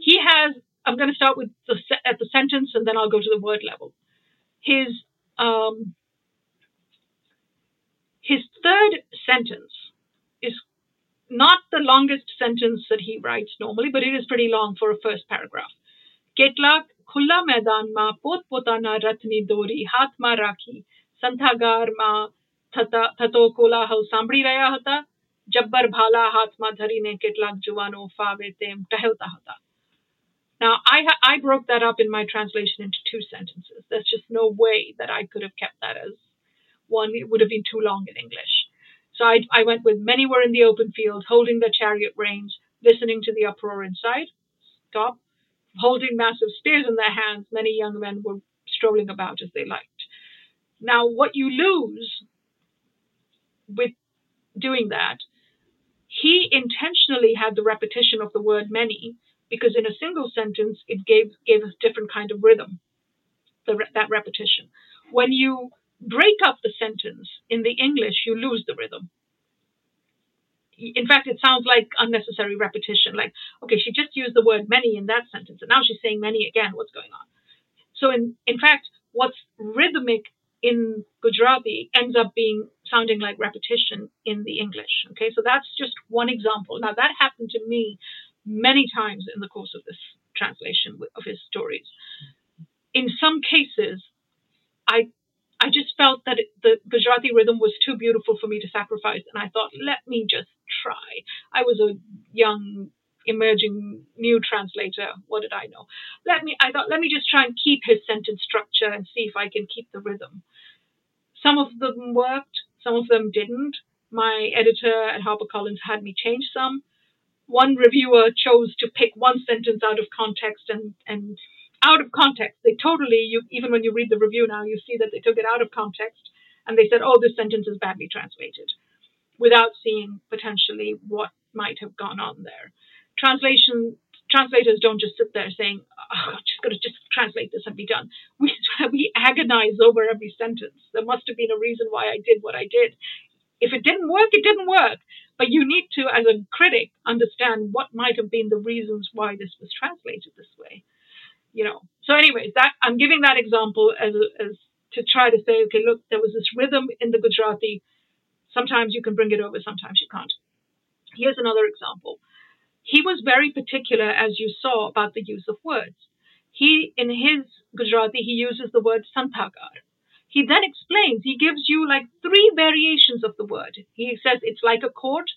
He has, I'm going to start with the, at the sentence and then I'll go to the word level. His, um, his third sentence is not the longest sentence that he writes normally, but it is pretty long for a first paragraph. કેટલાક ખુલ્લા મેદાનમાં પોતપોતાના રથની દોરી હાથમાં રાખી સંથાગારમાં થતા થતો કોલાહલ સાંભળી રહ્યા હતા જબ્બર ભાલા હાથમાં ધરીને કેટલાક જુવાનો ફાવે તેમ ટહેલતા હતા Now, I, I broke that up in my translation into two sentences. There's just no way that I could have kept that as one. It would have been too long in English. So I, I went with many were in the open field, holding their chariot reins, listening to the uproar inside. Stop. Holding massive spears in their hands, many young men were strolling about as they liked. Now, what you lose with doing that, he intentionally had the repetition of the word many because in a single sentence it gave gave a different kind of rhythm. The, that repetition. When you break up the sentence in the English, you lose the rhythm. In fact, it sounds like unnecessary repetition. Like, okay, she just used the word many in that sentence, and now she's saying many again. What's going on? So, in in fact, what's rhythmic in Gujarati ends up being sounding like repetition in the English. Okay, so that's just one example. Now, that happened to me many times in the course of this translation of his stories. In some cases, I I just felt that it, the Gujarati rhythm was too beautiful for me to sacrifice, and I thought, let me just try. I was a young, emerging new translator. What did I know? Let me. I thought, let me just try and keep his sentence structure and see if I can keep the rhythm. Some of them worked, some of them didn't. My editor at HarperCollins had me change some. One reviewer chose to pick one sentence out of context and and out of context. They totally, you even when you read the review now, you see that they took it out of context and they said, "Oh, this sentence is badly translated," without seeing potentially what might have gone on there. Translation translators don't just sit there saying, oh, "I'm just going to just translate this and be done." We we agonize over every sentence. There must have been a reason why I did what I did. If it didn't work, it didn't work. But you need to, as a critic, understand what might have been the reasons why this was translated this way you know. So, anyways, that I'm giving that example as as to try to say, okay, look, there was this rhythm in the Gujarati. Sometimes you can bring it over, sometimes you can't. Here's another example. He was very particular, as you saw, about the use of words. He, in his Gujarati, he uses the word santagar. He then explains, he gives you like three variations of the word. He says it's like a court,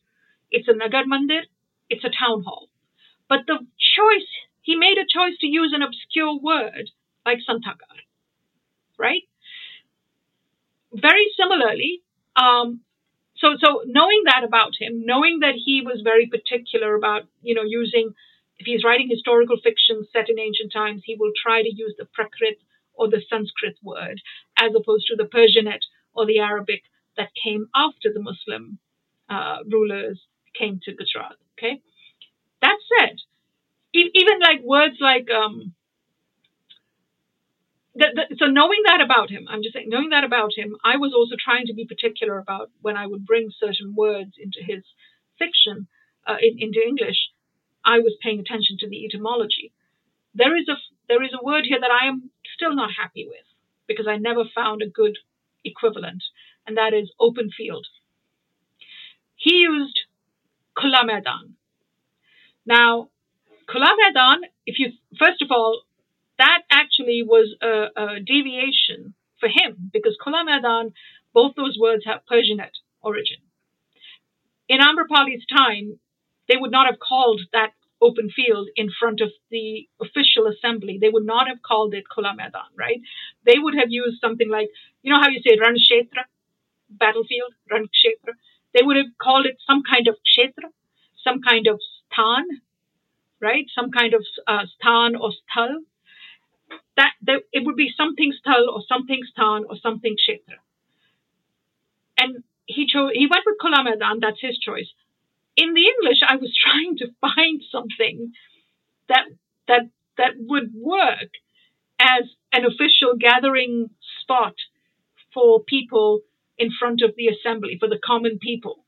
it's a nagar mandir, it's a town hall. But the choice, he made a choice to use an obscure word like santagar, right? Very similarly, um, so so knowing that about him, knowing that he was very particular about you know using if he's writing historical fiction set in ancient times, he will try to use the Prakrit or the Sanskrit word as opposed to the Persianate or the Arabic that came after the Muslim uh, rulers came to Gujarat. Okay, that said, even like words like um, so knowing that about him, I'm just saying, knowing that about him, I was also trying to be particular about when I would bring certain words into his fiction, uh, in, into English. I was paying attention to the etymology. There is a there is a word here that I am still not happy with because I never found a good equivalent, and that is open field. He used Khula Maidan. Now, Maidan, if you first of all, that actually was a, a deviation for him because Khula Maidan, both those words have Persianate origin. In Amrapali's time, they would not have called that open field in front of the official assembly. They would not have called it Khula Maidan, right? They would have used something like, you know how you say Ranshetra, battlefield, Ranshetra? They would have called it some kind of Kshetra, some kind of Sthan, right? Some kind of uh, Sthan or Sthal. That, that it would be something Sthal or something Sthan or something Kshetra. And he chose, he went with Khula Maidan, that's his choice in the English, I was trying to find something that that that would work as an official gathering spot for people in front of the assembly for the common people.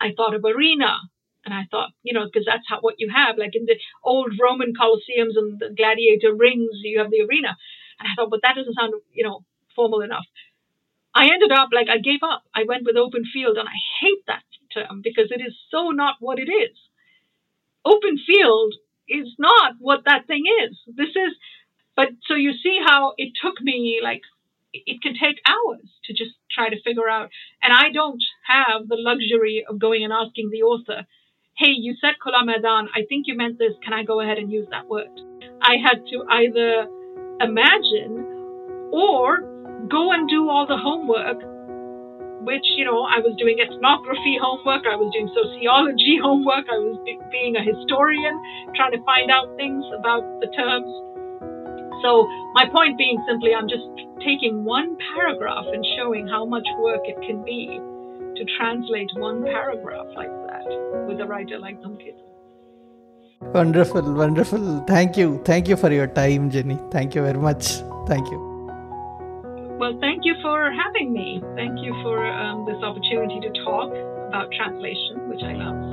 I thought of arena, and I thought, you know, because that's how what you have, like in the old Roman colosseums and the gladiator rings, you have the arena. And I thought, but that doesn't sound, you know, formal enough. I ended up like I gave up. I went with open field, and I hate that term because it is so not what it is. Open field is not what that thing is. This is, but so you see how it took me like it can take hours to just try to figure out. And I don't have the luxury of going and asking the author, hey, you said Khula Maidan, I think you meant this, can I go ahead and use that word? I had to either imagine or go and do all the homework which, you know, I was doing ethnography homework, I was doing sociology homework, I was being a historian, trying to find out things about the terms. So, my point being simply, I'm just taking one paragraph and showing how much work it can be to translate one paragraph like that with a writer like Dhumketu. Wonderful, wonderful. Thank you. Thank you for your time, Jenny. Thank you very much. Thank you. Well, thank you for having me. Thank you for um, this opportunity to talk about translation, which I love.